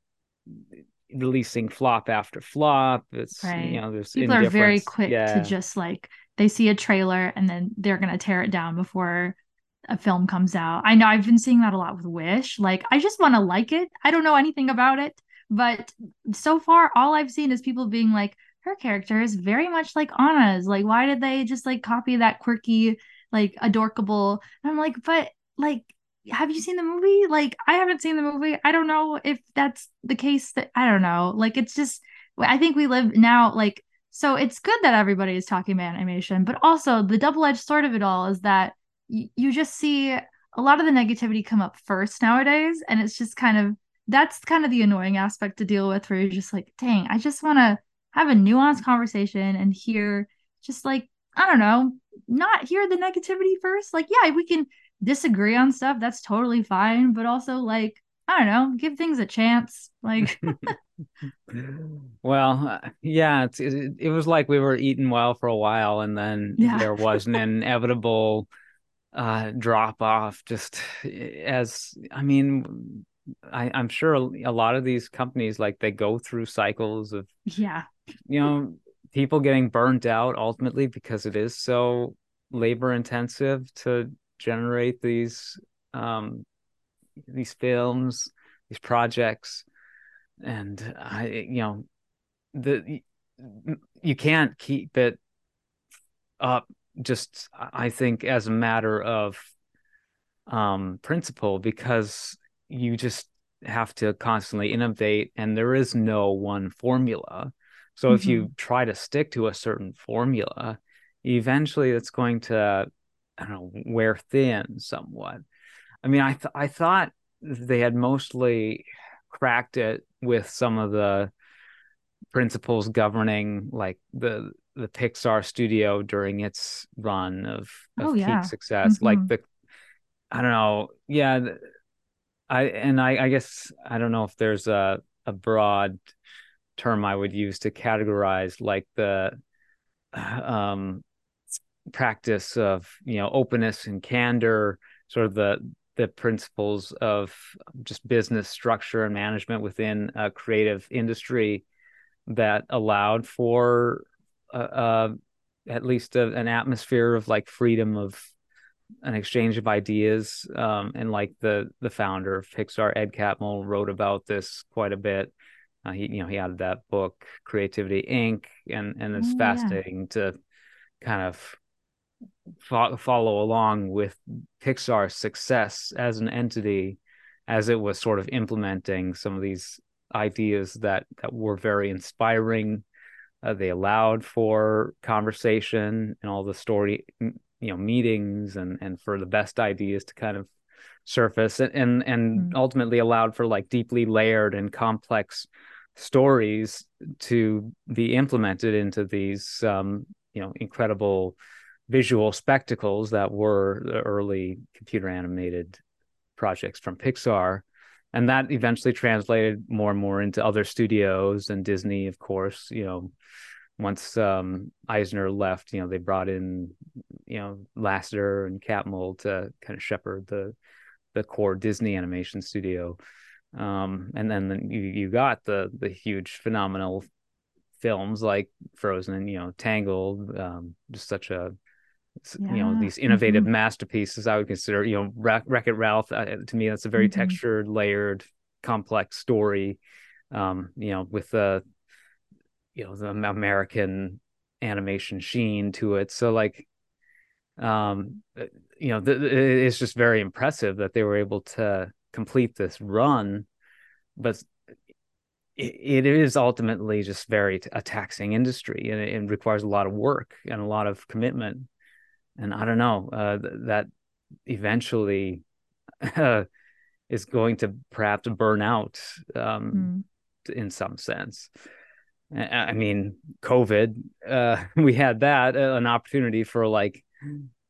releasing flop after flop. It's right. you know, there's people are very quick yeah. to just like they see a trailer and then they're gonna tear it down before a film comes out. I know I've been seeing that a lot with Wish. Like I just want to like it. I don't know anything about it, but so far all I've seen is people being like, her character is very much like Anna's. Like, why did they just like copy that quirky, like adorkable? And I'm like, but like have you seen the movie? Like, I haven't seen the movie. I don't know if that's the case that I don't know. Like, it's just, I think we live now, like, so it's good that everybody is talking about animation, but also the double edged sword of it all is that y- you just see a lot of the negativity come up first nowadays. And it's just kind of, that's kind of the annoying aspect to deal with where you're just like, dang, I just want to have a nuanced conversation and hear just like, I don't know, not hear the negativity first. Like, yeah, we can disagree on stuff, that's totally fine. But also, like, I don't know, give things a chance. Like, well, uh, yeah, it, it was like we were eating well for a while, and then yeah. there was an inevitable uh, drop off. Just as I mean, I, I'm sure a lot of these companies like they go through cycles of yeah, you know, people getting burnt out ultimately because it is so labor intensive to generate these um, these films, these projects, and I, you know, the you can't keep it up just I think as a matter of um, principle because you just have to constantly innovate and there is no one formula. So mm-hmm. if you mm-hmm. try to stick to a certain formula, eventually it's going to I don't know, wear thin somewhat. I mean, I th- I thought they had mostly cracked it with some of the principles governing like the the Pixar studio during its run of, of oh, yeah. peak success. Mm-hmm. Like the I don't know, yeah. I and I, I guess I don't know if there's a a broad term I would use to categorize like the um practice of you know openness and candor sort of the the principles of just business structure and management within a creative industry that allowed for uh, uh, at least a, an atmosphere of like freedom of an exchange of ideas um, and like the the founder of Pixar Ed Catmull wrote about this quite a bit uh, he you know he added that book Creativity Inc and and it's oh, fascinating yeah. to kind of fo- follow along with Pixar's success as an entity as it was sort of implementing some of these ideas that that were very inspiring uh, they allowed for conversation and all the story you know meetings and and for the best ideas to kind of surface and and, and mm. ultimately allowed for like deeply layered and complex stories to be implemented into these um you know incredible visual spectacles that were the early computer animated projects from Pixar. And that eventually translated more and more into other studios and Disney, of course. You know, once um, Eisner left, you know, they brought in, you know, Lasseter and Catmull to kind of shepherd the the core Disney animation studio. Um, and then you you got the the huge phenomenal films like Frozen and you know Tangled, um, just such a yeah. you know these innovative mm-hmm. masterpieces i would consider you know wreck, it ralph uh, to me that's a very mm-hmm. textured layered complex story um you know with the you know the american animation sheen to it so like um uh, you know th- it's just very impressive that they were able to complete this run but it, it is ultimately just very a taxing industry and it, it requires a lot of work and a lot of commitment and I don't know uh, that eventually is going to perhaps burn out um, mm. in some sense. I mean, COVID, uh, we had that uh, an opportunity for like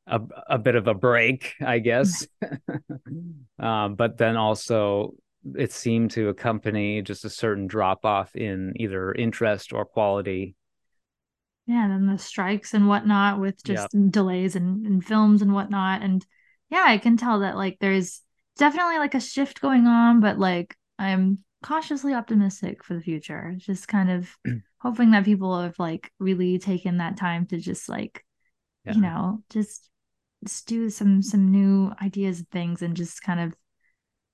a, a bit of a break, I guess. um, but then also it seemed to accompany just a certain drop off in either interest or quality. Yeah, and then the strikes and whatnot with just delays in, in films and whatnot. And yeah, I can tell that like there's definitely like a shift going on, but like I'm cautiously optimistic for the future. Just kind of hoping that people have like really taken that time to just like, yeah. you know, just, just do some some new ideas and things and just kind of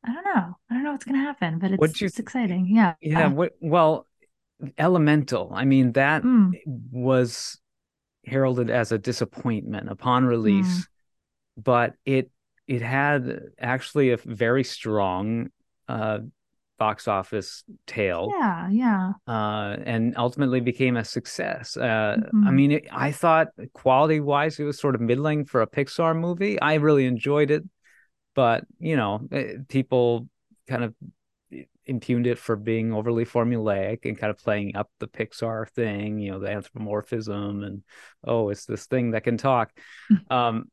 I don't know. I don't know what's gonna happen, but it's, you, it's exciting. Yeah. Yeah. What, well, Elemental. I mean, that mm. was heralded as a disappointment upon release, mm. but it it had actually a very strong uh, box office tale. Yeah, yeah. Uh, and ultimately became a success. Uh, mm-hmm. I mean, it, I thought quality wise, it was sort of middling for a Pixar movie. I really enjoyed it, but you know, it, eh, people kind of impugned it for being overly formulaic and kind of playing up the Pixar thing, you know, the anthropomorphism and oh, it's this thing that can talk. um,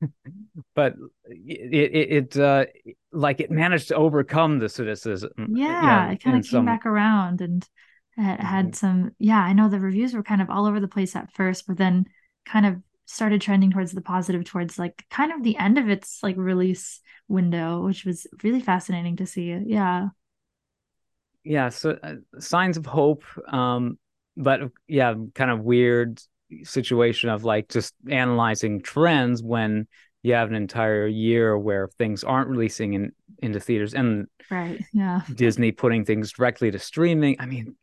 but it it, it uh, like it managed to overcome the cynicism. Yeah, it kind of came some... back around and had, had mm-hmm. some. Yeah, I know the reviews were kind of all over the place at first, but then kind of started trending towards the positive, towards like kind of the end of its like release window, which was really fascinating to see. Yeah. Yeah. So uh, signs of hope. Um, but yeah, kind of weird situation of like just analyzing trends when you have an entire year where things aren't releasing in into theaters and right yeah disney putting things directly to streaming i mean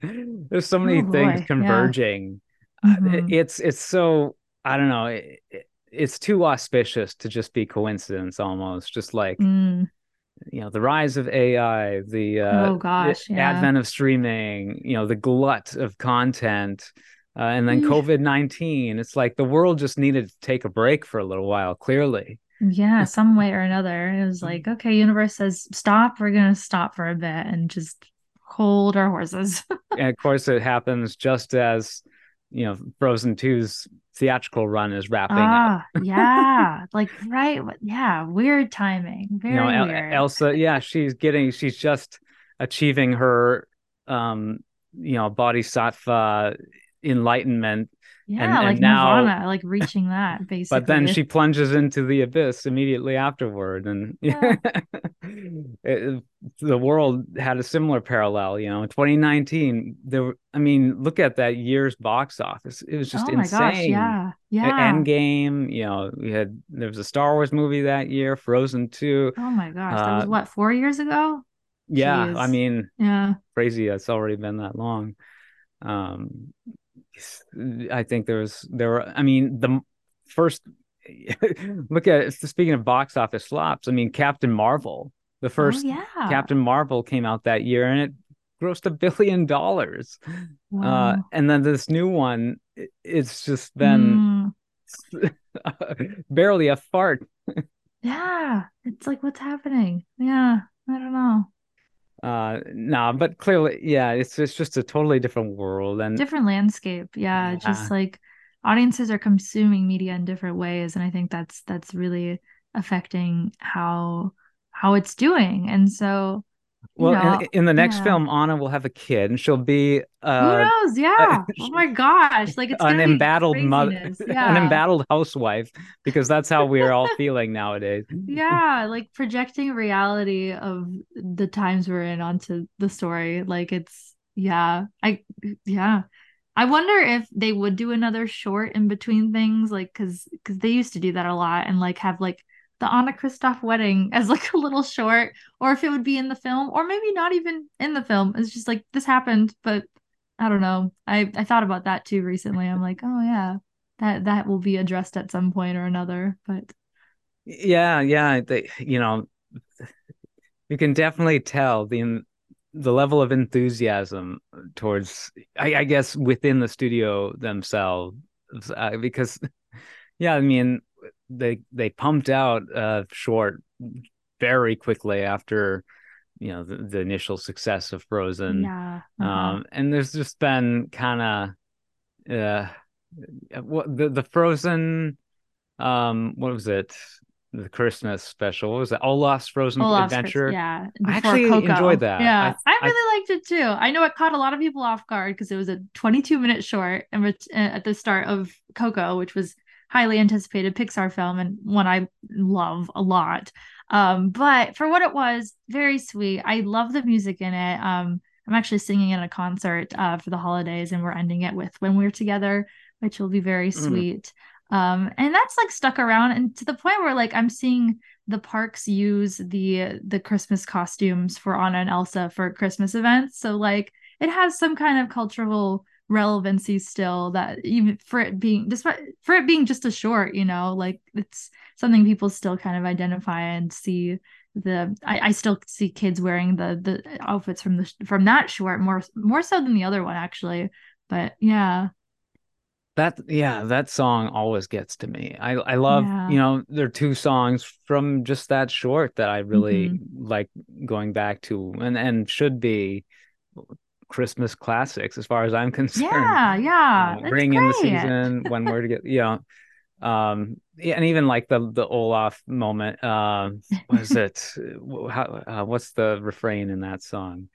there's so many oh, things converging yeah. Uh, mm-hmm. it's it's so i don't know it, it's too auspicious to just be coincidence almost just like mm. you know the rise of ai the uh, oh gosh yeah. advent of streaming you know the glut of content uh, and then COVID 19. It's like the world just needed to take a break for a little while, clearly. Yeah, some way or another. It was like, okay, universe says stop. We're going to stop for a bit and just hold our horses. and of course, it happens just as, you know, Frozen 2's theatrical run is wrapping ah, up. yeah. Like, right. Yeah. Weird timing. Very you know, weird. Elsa, yeah, she's getting, she's just achieving her, um, you know, bodhisattva enlightenment yeah and, like and now, nirvana like reaching that basically but then she plunges into the abyss immediately afterward and yeah. it, the world had a similar parallel you know 2019 there i mean look at that year's box office it was just oh insane gosh, yeah yeah. Endgame you know we had there was a star wars movie that year frozen 2 oh my gosh uh, that was uh, what four years ago? Yeah Jeez. i mean yeah. crazy it's already been that long. Um I think there was there were I mean the first look at speaking of box office flops. I mean Captain Marvel, the oh, first oh, yeah. Captain Marvel came out that year and it grossed a billion dollars. Uh, wow. Uh, and then this new one, it's just been mm. barely a fart. yeah, it's like what's happening? Yeah, I don't know uh no nah, but clearly yeah it's it's just a totally different world and different landscape yeah, yeah, just like audiences are consuming media in different ways and i think that's that's really affecting how how it's doing. And so well, in, in, the next yeah. film, Anna will have a kid, and she'll be uh, who knows? Yeah. oh my gosh! Like it's an embattled mother, yeah. an embattled housewife, because that's how we're all feeling nowadays. Yeah, like projecting reality of the times we're in onto the story. Like it's yeah, I yeah. I wonder if they would do another short in between things, like because because they used to do that a lot, and like have like the Anna Kristoff wedding as like a little short, or if it would be in the film, or maybe not even in the film. It's just like this happened, but I don't know. I I thought about that too recently. I'm like, oh yeah, that that will be addressed at some point or another. But yeah, yeah, they, you know, you can definitely tell the the level of enthusiasm towards, I, I guess, within the studio themselves, uh, because yeah, I mean, they they pumped out uh short very quickly after you know the, the initial success of Frozen. Yeah. Um, and there's just been kind of uh what the the Frozen um what was it? The Christmas special. What was it? Olaf's Frozen Olaf's Adventure. yeah, I actually Coco. enjoyed that. Yeah, I- I, I- really liked it too. I know it caught a lot of people off guard because it was a 22 minute short and uh, at the start of Coco, which was highly anticipated Pixar film and one I love a lot. Um, but for what it was, very sweet. I love the music in it. Um, I'm actually singing in a concert uh, for the holidays, and we're ending it with "When We're Together," which will be very Mm. sweet. Um, and that's like stuck around, and to the point where like I'm seeing the parks use the the Christmas costumes for Anna and Elsa for Christmas events. So like it has some kind of cultural relevancy still that even for it being despite for it being just a short, you know, like it's something people still kind of identify and see the I, I still see kids wearing the the outfits from the from that short more more so than the other one actually. But yeah. That yeah, that song always gets to me. I I love, Yeah. you know, there are two songs from just that short that I really Mm-hmm. like going back to and and should be Christmas classics as far as I'm concerned. Yeah, yeah. Uh, bring in the season when we're to get, you know, um, yeah, and even like the the Olaf moment. Um, what is it? How uh, what's the refrain in that song?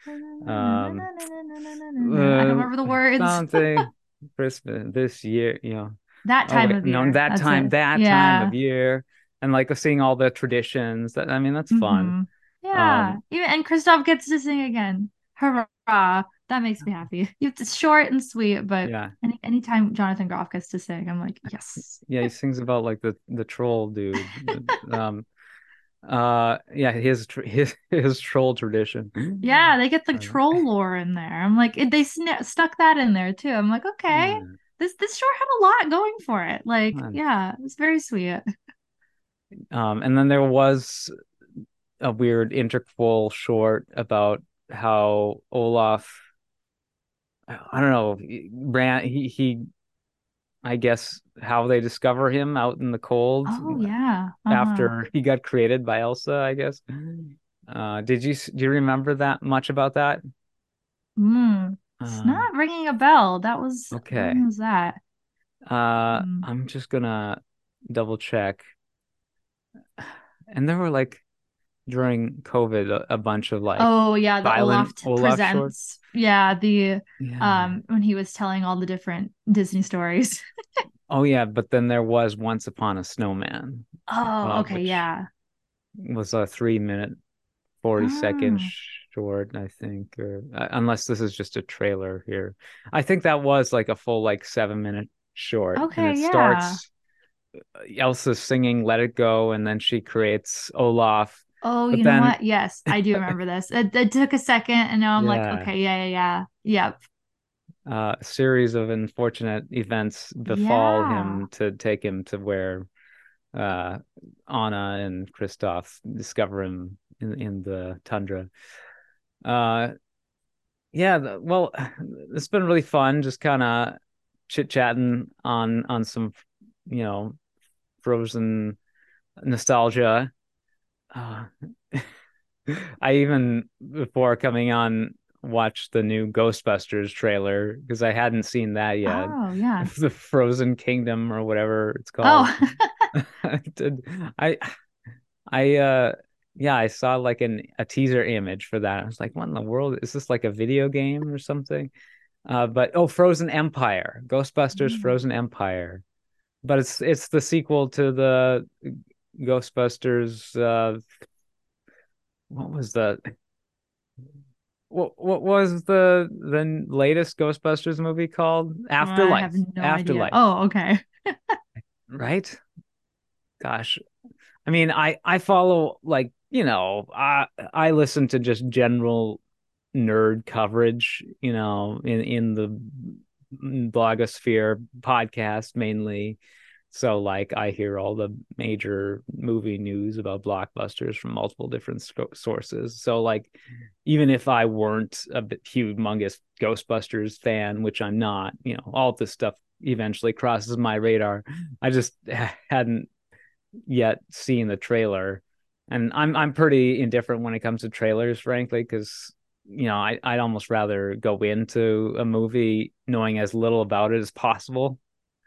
Um, I don't remember the words. Something Christmas this year, you know. That Oh, time wait, of year. No, that That's time, it. that Yeah. time of year, and like seeing all the traditions. That I mean, that's fun. Mhm. Yeah. Um, Even and Kristoff gets to sing again. Hurrah. That makes me happy. It's short and sweet, but Yeah, any anytime Jonathan Groff gets to sing, I'm like, yes. yeah. He sings about like the the troll dude. um, uh, yeah, his his his troll tradition. Yeah, they get the Uh, troll lore in there. I'm like, they sn stuck that in there too. I'm like, okay, Yeah. this this sure had a lot going for it. Like, Huh. yeah, it's very sweet. Um, and then there was a weird interquel short about how Olaf, I don't know, ran he he, I guess how they discover him out in the cold Oh yeah. Uh-huh. after he got created by Elsa, I guess. Uh, did you do you remember that much about that? Mm, it's Um, not ringing a bell. That was Okay. when was that? Uh, Mm. I'm just gonna double check. And there were like during COVID a, a bunch of like Oh yeah, the Olaf Olaf presents. Yeah, the yeah. um when he was telling all the different Disney stories. Oh yeah, but then there was Once Upon a Snowman. Oh, Uh, okay, yeah. Was a three minute, 40 second Ah. short, I think, or uh, unless this is just a trailer here. I think that was like a full like seven minute short. And Okay, it yeah. starts uh, Elsa singing Let It Go, and then she creates Olaf. Oh, But you then- know what? Yes, I do remember this. It, it took a second, and now I'm Yeah. like, okay, yeah, yeah, yeah. Yep. Uh, a series of unfortunate events befall Yeah. him to take him to where uh Anna and Kristoff discover him in in the tundra. Uh yeah, the, well it's been really fun just kind of chit-chatting on on some you know frozen nostalgia. Uh I even before coming on watched the new Ghostbusters trailer because I hadn't seen that yet. Oh, yeah. the Frozen Kingdom or whatever it's called. Oh, Did- I I uh yeah, I saw like an a teaser image for that. I was like, what in the world? Is this like a video game or something? Uh but oh Frozen Empire. Ghostbusters Mm. Frozen Empire. But it's it's the sequel to the Ghostbusters uh what was the what what was the the latest Ghostbusters movie called? Afterlife. have no idea. Afterlife Oh, okay. right gosh i mean i i follow like you know i i listen to just general nerd coverage you know in in the blogosphere podcast mainly so like i hear all the major movie news about blockbusters from multiple different sources. So like even if i weren't a humongous ghostbusters fan which i'm not you know all this stuff eventually crosses my radar. I just hadn't yet seen the trailer, and I'm I'm pretty indifferent when it comes to trailers, frankly, because you know I I'd almost rather go into a movie knowing as little about it as possible.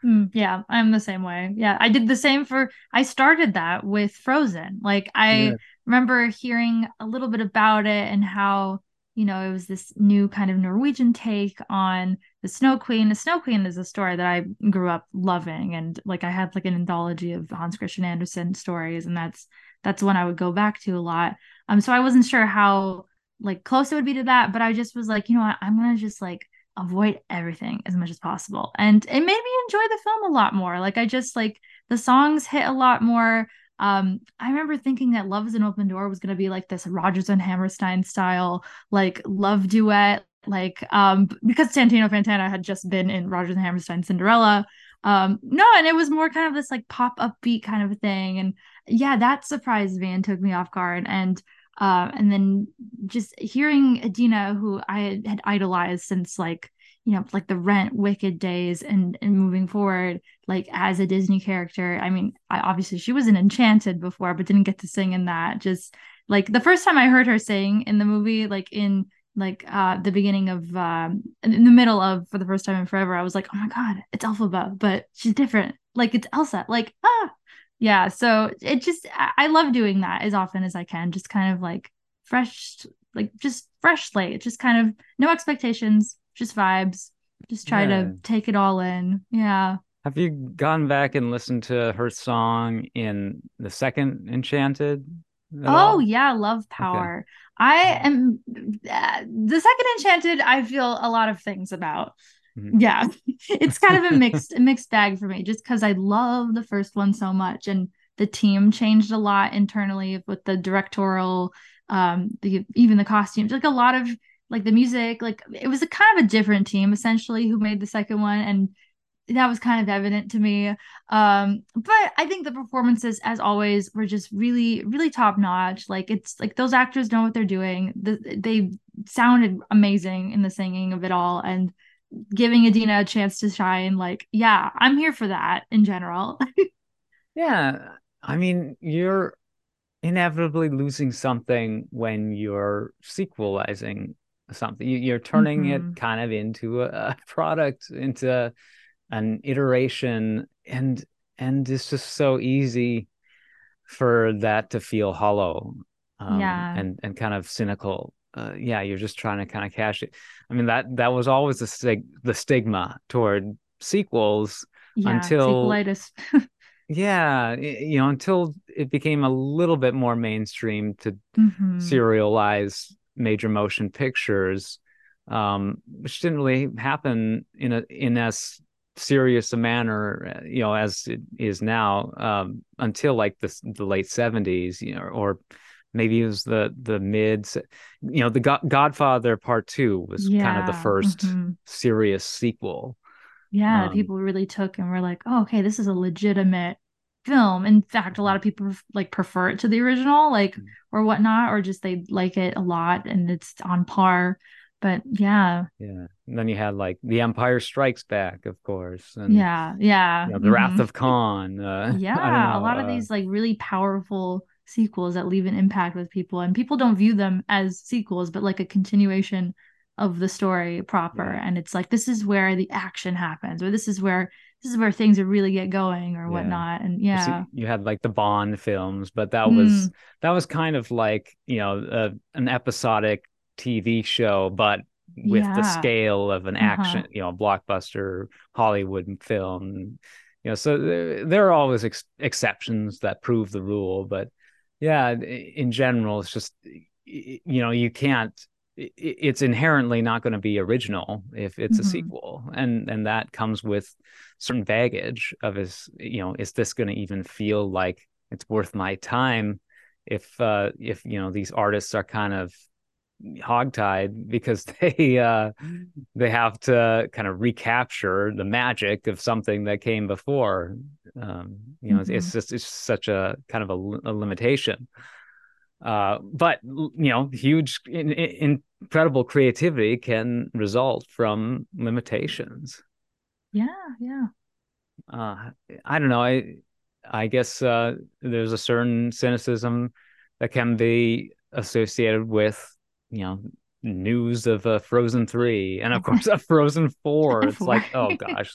Mm, yeah, I'm the same way. Yeah, I did the same for I started that with Frozen. Like I Yeah. remember hearing a little bit about it and how, you know, it was this new kind of Norwegian take on the Snow Queen. The Snow Queen is a story that I grew up loving and like I had like an anthology of Hans Christian Andersen stories and that's that's one I would go back to a lot. Um so I wasn't sure how like close it would be to that, but I just was like, you know what, I'm gonna just like avoid everything as much as possible. And it made me enjoy the film a lot more. Like I just like the songs hit a lot more. Um, I remember thinking that Love is an Open Door was gonna be like this Rodgers and Hammerstein style, like love duet, like um because Santino Fontana had just been in Rodgers and Hammerstein Cinderella. Um, no, and it was more kind of this like pop upbeat kind of thing. And yeah, that surprised me and took me off guard. And uh, and then just hearing Idina, who I had, idolized since like you know like the Rent, Wicked days, and and moving forward, like as a Disney character. I mean, I obviously she was in Enchanted before, but didn't get to sing in that. Just like the first time I heard her sing in the movie, like in like uh the beginning of um in the middle of for the first time in forever, I was like, oh my god, it's Elphaba, but she's different. Like it's Elsa. Like ah, yeah so it just i love doing that as often as i can just kind of like fresh like just fresh slate just kind of no expectations just vibes just try Yeah. to take it all in yeah. Have you gone back and listened to her song in the second Enchanted oh all? yeah love power. I am uh, the second enchanted i feel a lot of things about Mhm. yeah. It's kind of a mixed a mixed bag for me just because i love the first one so much and the team changed a lot internally with the directorial um the even the costumes like a lot of like the music like it was a kind of a different team essentially who made the second one and that was kind of evident to me. Um but i think the performances as always were just really really top notch like it's like those actors know what they're doing. The, they sounded amazing in the singing of it all and giving Idina a chance to shine. Like, yeah, I'm here for that in general. Yeah, I mean, you're inevitably losing something when you're sequelizing something. You- You're turning Mhm. it kind of into a, a product, into an iteration, and and it's just so easy for that to feel hollow, um, Yeah. and and kind of cynical. Uh, yeah, you're just trying to kind of cash it. I mean, that that was always the stig the stigma toward sequels yeah, until sequelitis. yeah, you know, until it became a little bit more mainstream to Mhm. serialize major motion pictures, um, which didn't really happen in a in as serious a manner, uh, you know, as it is now, um, until like the the late seventies, you know, or maybe it was the the mid, you know, the Go- Godfather Part Two was kind of the Yeah, first mhm. serious sequel. Yeah, Um, people really took and were like, oh, okay, this is a legitimate film. In fact, a lot of people like prefer it to the original, like Mhm. or whatnot, or just they like it a lot and it's on par. But yeah, Yeah. And then you had like The Empire Strikes Back, of course, and yeah, yeah. you know, The Wrath mhm. of Khan. Uh, Yeah, a lot of uh, these like really powerful sequels that leave an impact with people, and people don't view them as sequels, but like a continuation of the story proper. Yeah. And it's like this is where the action happens, or this is where this is where things really get going, or Yeah. whatnot. And yeah, you had like the Bond films, but that Mm. was that was kind of like you know uh, an episodic TV show, but with the scale of an Uh-huh. action, you know, blockbuster Hollywood film. You know, so there, there are always ex exceptions that prove the rule, but yeah, in general, it's just you know you can't. It's inherently not going to be original if it's a Mhm. sequel, and and that comes with certain baggage of is you know is this going to even feel like it's worth my time if uh if you know these artists are kind of hogtied because they uh they have to kind of recapture the magic of something that came before. Um you know it's, it's just it's such a kind of a, a limitation. Uh but you know huge in, in, incredible creativity can result from limitations. Yeah, yeah. uh i don't know i i guess uh there's a certain cynicism that can be associated with you know news of a Frozen 3 and of course a Frozen 4. It's like, oh gosh,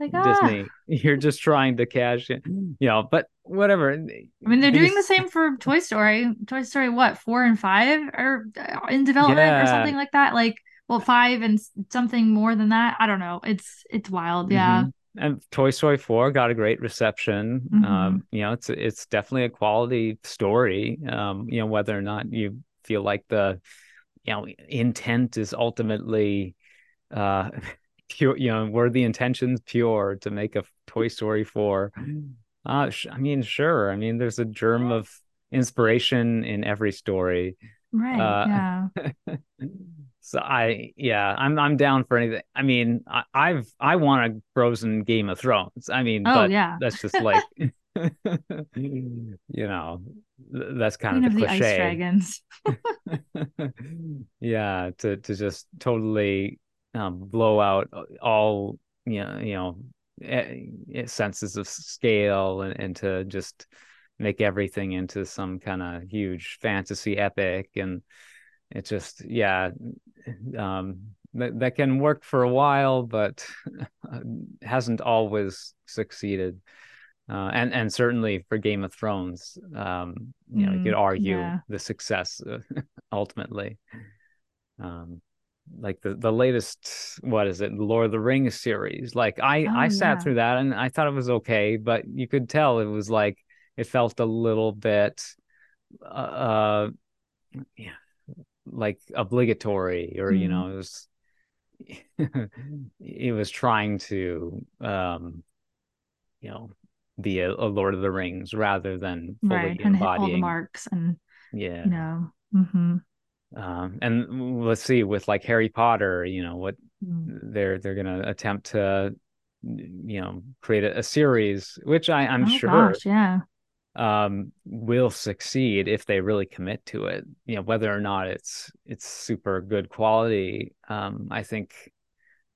like, Disney, ah. you're just trying to cash in, you know, but whatever. I mean, they're doing the same for Toy Story. Toy Story, what, four and five are in development yeah. or something like that? Like, well, five and something more than that. I don't know. It's it's wild. Yeah. Mm-hmm and Toy Story 4 got a great reception. Mm-hmm. Um, you know, it's it's definitely a quality story. Um, you know, whether or not you feel like the you know intent is ultimately uh pure you know were the intentions pure to make a toy story for. Uh sh- i mean sure. I mean there's a germ of inspiration in every story. Right uh, yeah. so i yeah i'm i'm down for anything. I mean I, i've i want a frozen game of thrones. I mean oh yeah. that's just like Mm. you know, that's kind Queen of the, of the cliche. dragons. yeah, to to just totally um, blow out uh, all you know, you know, senses of scale and, and to just make everything into some kind of huge fantasy epic and it just yeah eh, um that, that can work for a while but hasn't always succeeded uh, and and certainly for Game of Thrones, um, you know, mm, you could mm, argue yeah. the success uh, ultimately. Um, like the the latest, what is it, Lord of the Rings series? Like I oh, I sat yeah. through that and I thought it was okay, but you could tell it was like it felt a little bit, uh, uh yeah, like obligatory, or mm. you know, it was it was trying to um you know be a, a, Lord of the Rings rather than fully right, and embodying all the marks and yeah, you know. Mm-hmm. Um, and let's see with like Harry Potter, you know what mm. they're they're gonna attempt to you know create a, a series, which I I'm oh, sure gosh, yeah um will succeed if they really commit to it you know whether or not it's it's super good quality um i think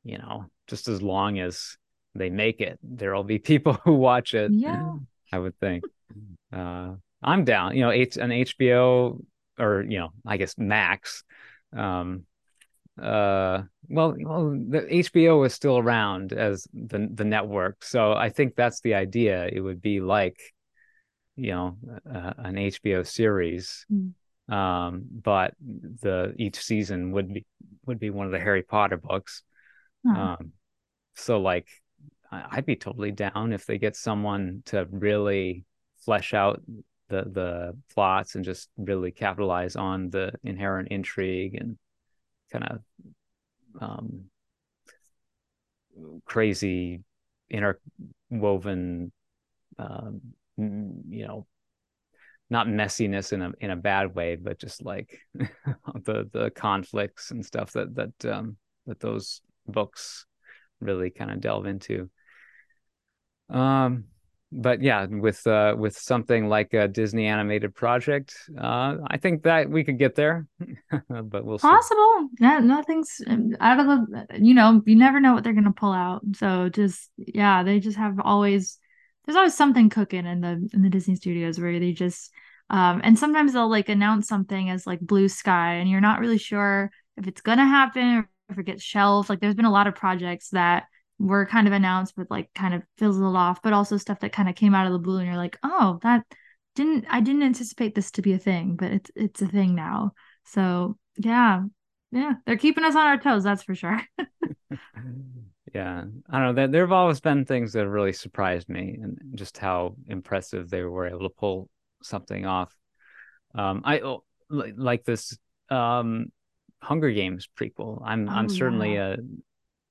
you know just as long as they make it, there will be people who watch it. Yeah, I would think. Uh, I'm down. You know, H- an HBO or you know, I guess Max. Um, uh, well, well, the HBO is still around as the the network, so I think that's the idea. It would be like, you know, uh, an HBO series. Mm. Um, but the each season would be would be one of the Harry Potter books. Um, so like I'd be totally down if they get someone to really flesh out the the plots and just really capitalize on the inherent intrigue and kind of um, crazy interwoven um, you know not messiness in a in a bad way but just like the the conflicts and stuff that that um that those books really kind of delve into um, but yeah, with uh, with something like a Disney animated project, uh, I think that we could get there. but we'll possible. See. Yeah, nothing's out of the. You know, you never know what they're gonna pull out. So just yeah, they just have always. There's always something cooking in the in the Disney studios where they just um, and sometimes they'll like announce something as like blue sky, and you're not really sure if it's gonna happen or if it gets shelved. Like there's been a lot of projects that were kind of announced but like kind of fizzled off but also stuff that kind of came out of the blue and you're like oh that didn't i didn't anticipate this to be a thing but it's it's a thing now. So yeah yeah they're keeping us on our toes that's for sure. Yeah i don't know there, there have always been things that have really surprised me and just how impressive they were able to pull something off. Um i oh, like this um hunger games prequel. I'm oh, i'm certainly yeah. a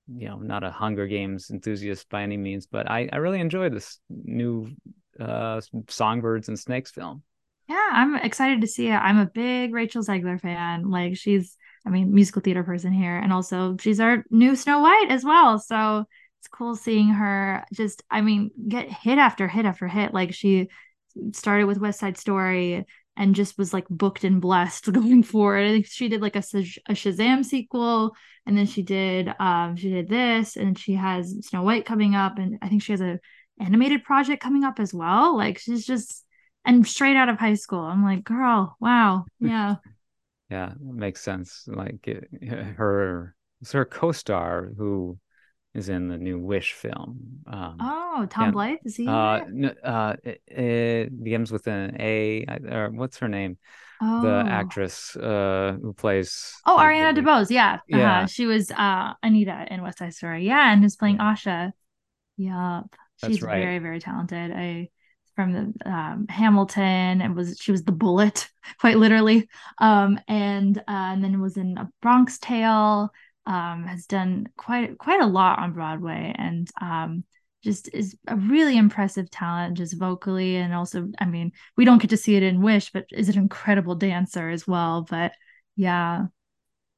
you know not a Hunger Games enthusiast by any means, but I I really enjoyed this new uh Songbirds and Snakes film. Yeah, I'm excited to see it. I'm a big Rachel Zegler fan. Like she's I mean musical theater person here and also she's our new Snow White as well. So it's cool seeing her just I mean get hit after hit after hit like she started with West Side Story and just was like booked and blessed going forward. I think she did like a, a Shazam sequel, and then she did um she did this, and she has Snow White coming up, and I think she has a animated project coming up as well. Like she's just and straight out of high school. I'm like, girl, wow, yeah. yeah, makes sense. Like it, her, it's her co-star who is in the new Wish film. Um, oh, Tom Blyth is he? Uh, uh, it, it, begins with an A. Or what's her name? Oh. The actress uh, who plays. Oh, Ariana DeBose. Yeah, yeah. Uh-huh. She was uh Anita in West Side Story. Yeah, and is playing yeah. Asha. Yup. She's right. very, very talented. I from the um, Hamilton and was she was the bullet quite literally um, and uh, and then was in a Bronx Tale um, has done quite quite a lot on Broadway and um, just is a really impressive talent just vocally and also I mean we don't get to see it in Wish but is an incredible dancer as well but yeah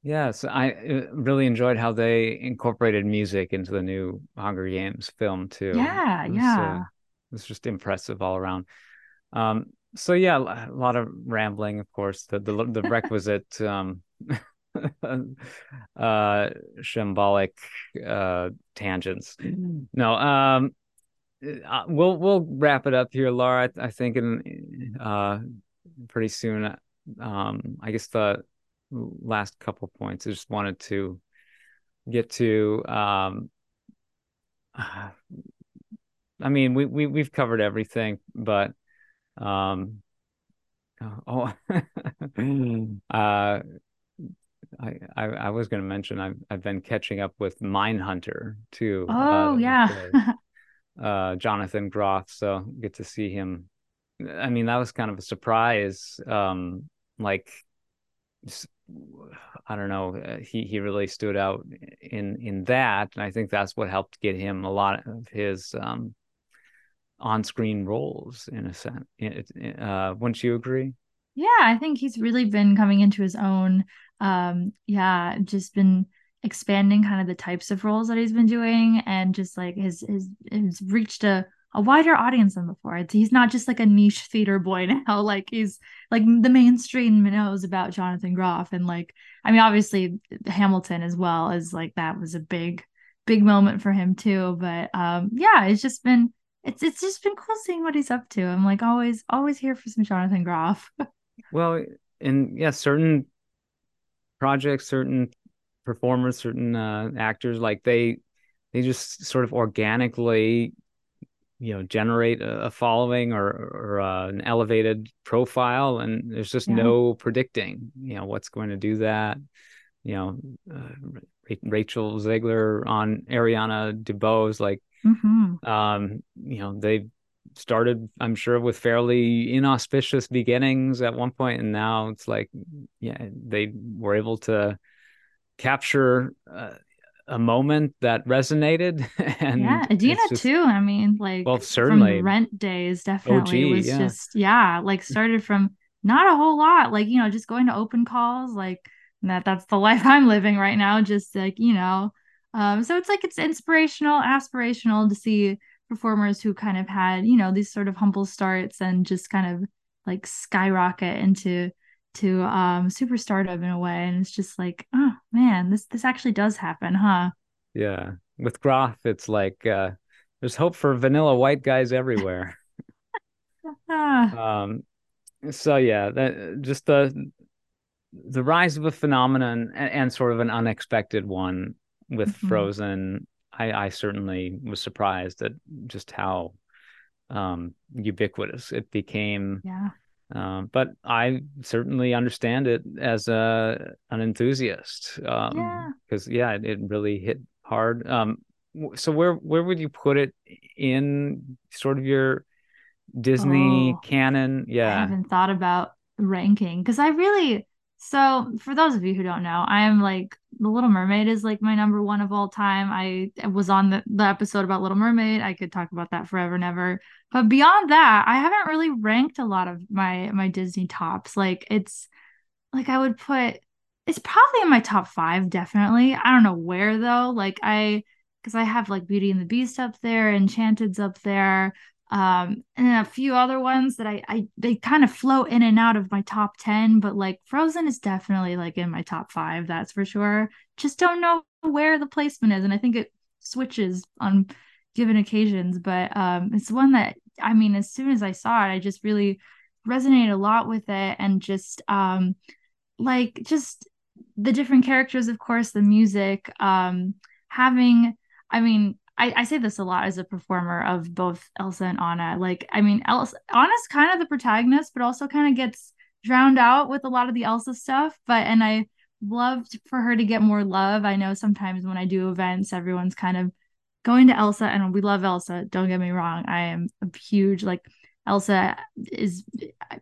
Yes, I uh, really enjoyed how they incorporated music into the new Hunger Games film too. Yeah, was, yeah. Uh, it's just impressive all around. Um, so yeah, a lot of rambling, of course. The the, the requisite um, uh, shambolic uh, tangents. No, um, uh, we'll we'll wrap it up here, Lara. I, I think in uh, pretty soon. Um, I guess the last couple points. I just wanted to get to um, I mean, we we we've covered everything, but um, oh, uh, I, I, I was going to mention I've I've been catching up with Mindhunter too. Oh uh, yeah, uh, Jonathan Groff. So get to see him. I mean, that was kind of a surprise. Um, like, I don't know. Uh, he he really stood out in in that, and I think that's what helped get him a lot of his um on-screen roles in a sense. Uh, wouldn't you agree? Yeah, I think he's really been coming into his own. Um, yeah, just been expanding kind of the types of roles that he's been doing, and just like his his has reached a a wider audience than before. It's, he's not just like a niche theater boy now. Like he's like the mainstream knows about Jonathan Groff, and like I mean, obviously Hamilton as well as like that was a big big moment for him too. But um, yeah, it's just been it's it's just been cool seeing what he's up to. I'm like always always here for some Jonathan Groff. well, and yeah, certain projects, certain performers, certain uh, actors, like they they just sort of organically, you know, generate a, a following or or uh, an elevated profile, and there's just yeah. no predicting, you know, what's going to do that. You know, uh, Rachel Zegler on Ariana DeBose, like Mm-hmm. Um, you know, they started, I'm sure, with fairly inauspicious beginnings at one point, and now it's like, yeah, they were able to capture uh, a moment that resonated. and yeah, Idina just, too. I mean, like, well, certainly Rent days definitely OG, was yeah. just yeah, like started from not a whole lot, like you know, just going to open calls, like that. That's the life I'm living right now. Just like you know um, so it's like it's inspirational, aspirational to see performers who kind of had, you know, these sort of humble starts and just kind of like skyrocket into to um superstardom in a way. And it's just like, oh man, this this actually does happen, huh? Yeah. With Groff it's like uh there's hope for vanilla white guys everywhere. Um so yeah, that just the the rise of a phenomenon and, and sort of an unexpected one with mm-hmm. Frozen, I, I certainly was surprised at just how um, ubiquitous it became. Yeah. Um, but I certainly understand it as a an enthusiast. Um, yeah. Because yeah, it, it, really hit hard. Um, so where where would you put it in sort of your Disney oh, canon? Yeah. I haven't thought about ranking because I really so, for those of you who don't know, I am like The Little Mermaid is like my number one of all time. I was on the, the episode about Little Mermaid. I could talk about that forever and ever. But beyond that, I haven't really ranked a lot of my my Disney tops. Like it's like I would put it's probably in my top five, definitely. I don't know where though. Like I because I have like Beauty and the Beast up there, Enchanted's up there um and a few other ones that I I they kind of float in and out of my top 10 but like Frozen is definitely like in my top 5 that's for sure. Just don't know where the placement is and I think it switches on given occasions but um it's one that I mean as soon as I saw it I just really resonated a lot with it and just um like just the different characters, of course, the music, um, having, I mean, I, I say this a lot as a performer of both Elsa and Anna. Like, I mean, Elsa, Anna's kind of the protagonist, but also kind of gets drowned out with a lot of the Elsa stuff. But, and I loved for her to get more love. I know sometimes when I do events, everyone's kind of going to Elsa, and we love Elsa. Don't get me wrong. I am a huge, like, Elsa is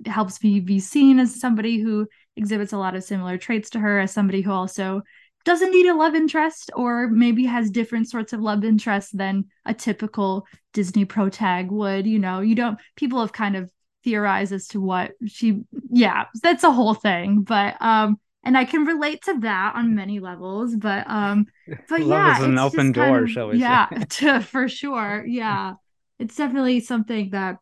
helps me be seen as somebody who exhibits a lot of similar traits to her, as somebody who also doesn't need a love interest or maybe has different sorts of love interests than a typical Disney protag would. You know, you don't people have kind of theorized as to what she yeah, that's a whole thing. But um and I can relate to that on many levels. But um but Love yeah, is an it's open just kind door, of- shall we yeah, to, for sure. Yeah. It's definitely something that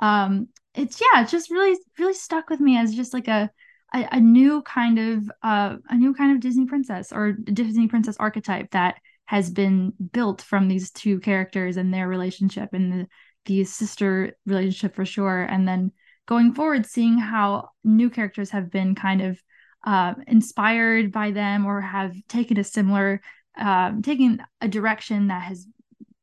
um it's yeah it just really really stuck with me as just like a a, a new kind of uh a new kind of disney princess or disney princess archetype that has been built from these two characters and their relationship and the the sister relationship for sure. And then going forward seeing how new characters have been kind of uh, inspired by them or have taken a similar um, taken a direction that has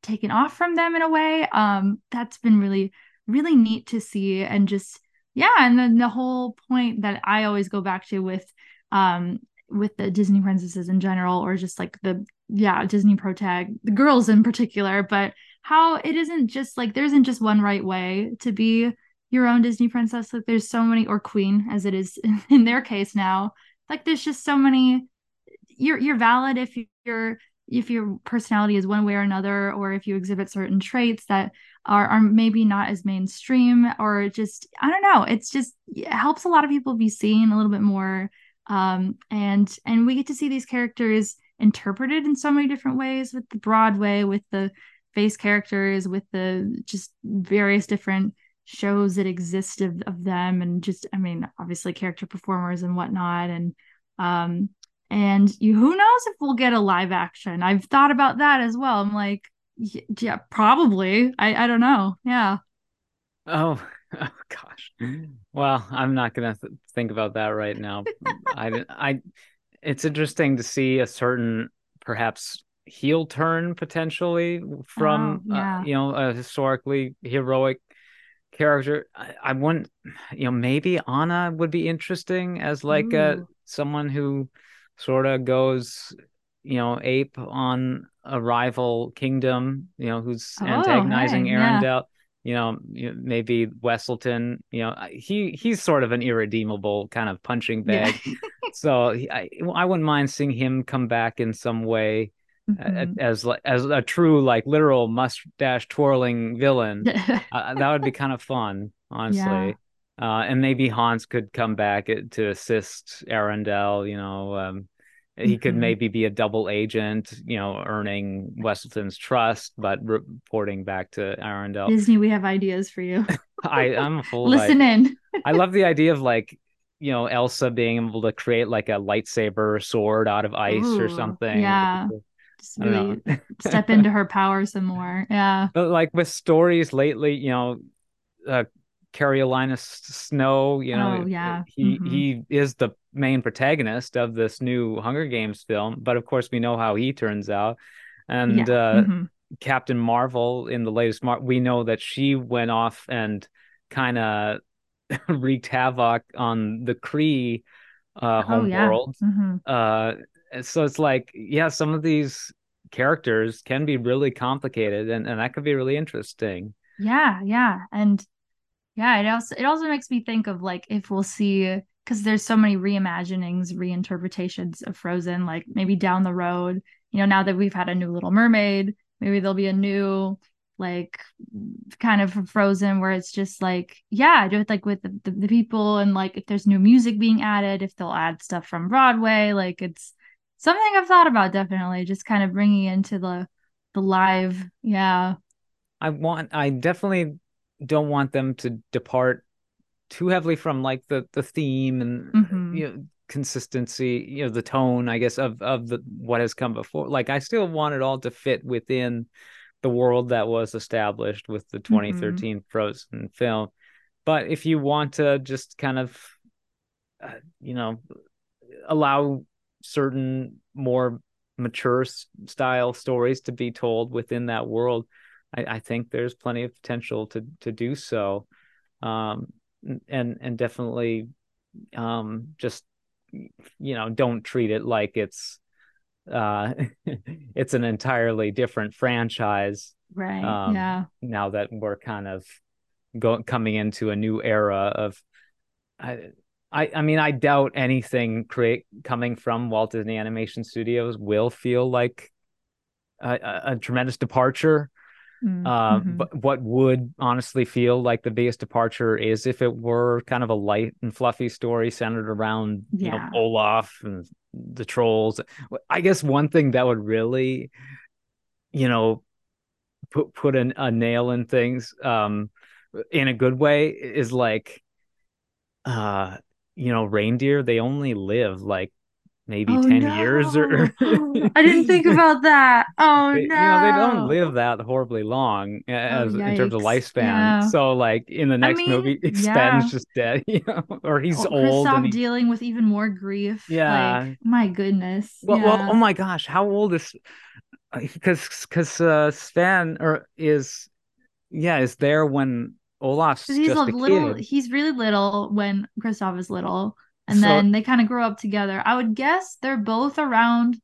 taken off from them in a way um that's been really really neat to see and just yeah and then the whole point that i always go back to with um with the disney princesses in general or just like the yeah disney protag the girls in particular but how it isn't just like there isn't just one right way to be your own disney princess like there's so many or queen as it is in their case now like there's just so many you're you're valid if you're if your personality is one way or another or if you exhibit certain traits that are, are maybe not as mainstream or just i don't know it's just it helps a lot of people be seen a little bit more um and and we get to see these characters interpreted in so many different ways with the broadway with the face characters with the just various different shows that exist of, of them and just i mean obviously character performers and whatnot and um and you who knows if we'll get a live action. I've thought about that as well. I'm like yeah probably. I i don't know. Yeah. Oh, oh gosh. Well, I'm not gonna th think about that right now. I, I, it's interesting to see a certain perhaps heel turn potentially oh from uh, you know a historically heroic character. I, I wouldn't, you know, maybe Anna would be interesting as like a someone who sort of goes, you know, ape on a rival kingdom, you know, who's oh antagonizing hey yeah Arendelle. You know, maybe Weselton. You know, he he's sort of an irredeemable kind of punching yeah bag. So he, I I wouldn't mind seeing him come back in some way Mhm. as like as a true like literal mustache twirling villain. Uh, that would be kind of fun, yeah honestly. Uh, and maybe Hans could come back uh, to assist Arendelle. You know, um, he could Mhm. maybe be a double agent. You know, earning Weselton's trust, but reporting back to Arendelle. disney we have ideas for you I I'm full listen I in I love the idea of like you know Elsa being able to create like a lightsaber sword out of ice or something. yeah just really step into her power some more yeah But like with stories lately, you know, uh, Coriolanus Snow, you oh know, yeah. he hmm he is the main protagonist of this new Hunger Games film, but of course we know how he turns out. And yeah. uh, hmm Captain Marvel in the latest Mar we know that she went off and kind of wreaked havoc on the Kree uh, oh yeah. homeworld. hmm Uh, so it's like, yeah, some of these characters can be really complicated, and and that could be really interesting. yeah yeah. And Yeah, it also it also makes me think of like if we'll see because there's so many reimaginings, reinterpretations of Frozen, like maybe down the road, you know, now that we've had a new Little Mermaid, maybe there'll be a new like kind of Frozen where it's just like, yeah, just like with the, the, the people and like if there's new music being added, if they'll add stuff from Broadway, like it's something I've thought about definitely, just kind of bringing into the the live, yeah. I want, I definitely don't want them to depart too heavily from like the the theme and uh, hmm you know consistency, you know, the tone, I guess, of of the what has come before. Like I still want it all to fit within the world that was established with the hmm 2013 Frozen film. But if you want to just kind of uh, you know, allow certain more mature style stories to be told within that world, I, I think there's plenty of potential to to do so, um, and and definitely um, just you know don't treat it like it's uh, it's an entirely different franchise. Right. Um, yeah. Now that we're kind of going coming into a new era of I, I I mean I doubt anything create coming from Walt Disney Animation Studios will feel like a, a, a tremendous departure. Mm, uh, mm-hmm. but what would honestly feel like the biggest departure is if it were kind of a light and fluffy story centered around yeah. you know, Olaf and the trolls. I guess one thing that would really, you know, put put an, a nail in things um, in a good way is like uh you know reindeer they only live like maybe oh, 10 no. years or I didn't think about that. Oh they, no. You know, they don't live that horribly long oh, as oh, in terms of lifespan. Yeah. So like in the next I mean, movie Sven's yeah. just dead, you know, or he's oh, old and he... dealing with even more grief. Yeah. Like, my goodness. Well, yeah. well, oh my gosh, how old is because because uh Sven or is yeah, is there when Olaf's he's just a, a little kid. he's really little when Kristoff is little and so, then they kind of grow up together. I would guess they're both around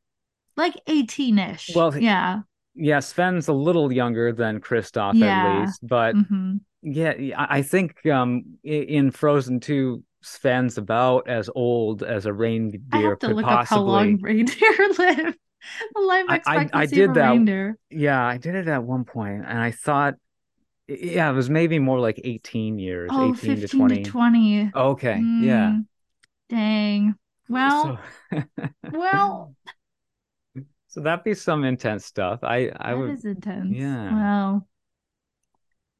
like 18ish. Well, yeah. Yeah, Sven's a little younger than Kristoff yeah. at least, but mm-hmm. yeah, I think um in Frozen 2 Sven's about as old as a reindeer I have to could look possibly. Up how long reindeer live. The life expectancy I, I, I did that. Reindeer. Yeah, I did it at one point, and I thought, yeah, it was maybe more like eighteen years, oh, 18 to twenty. To 20. Okay, mm. yeah. Dang. Well, so, well. So that'd be some intense stuff. I, I that would. Is intense. Yeah. Wow.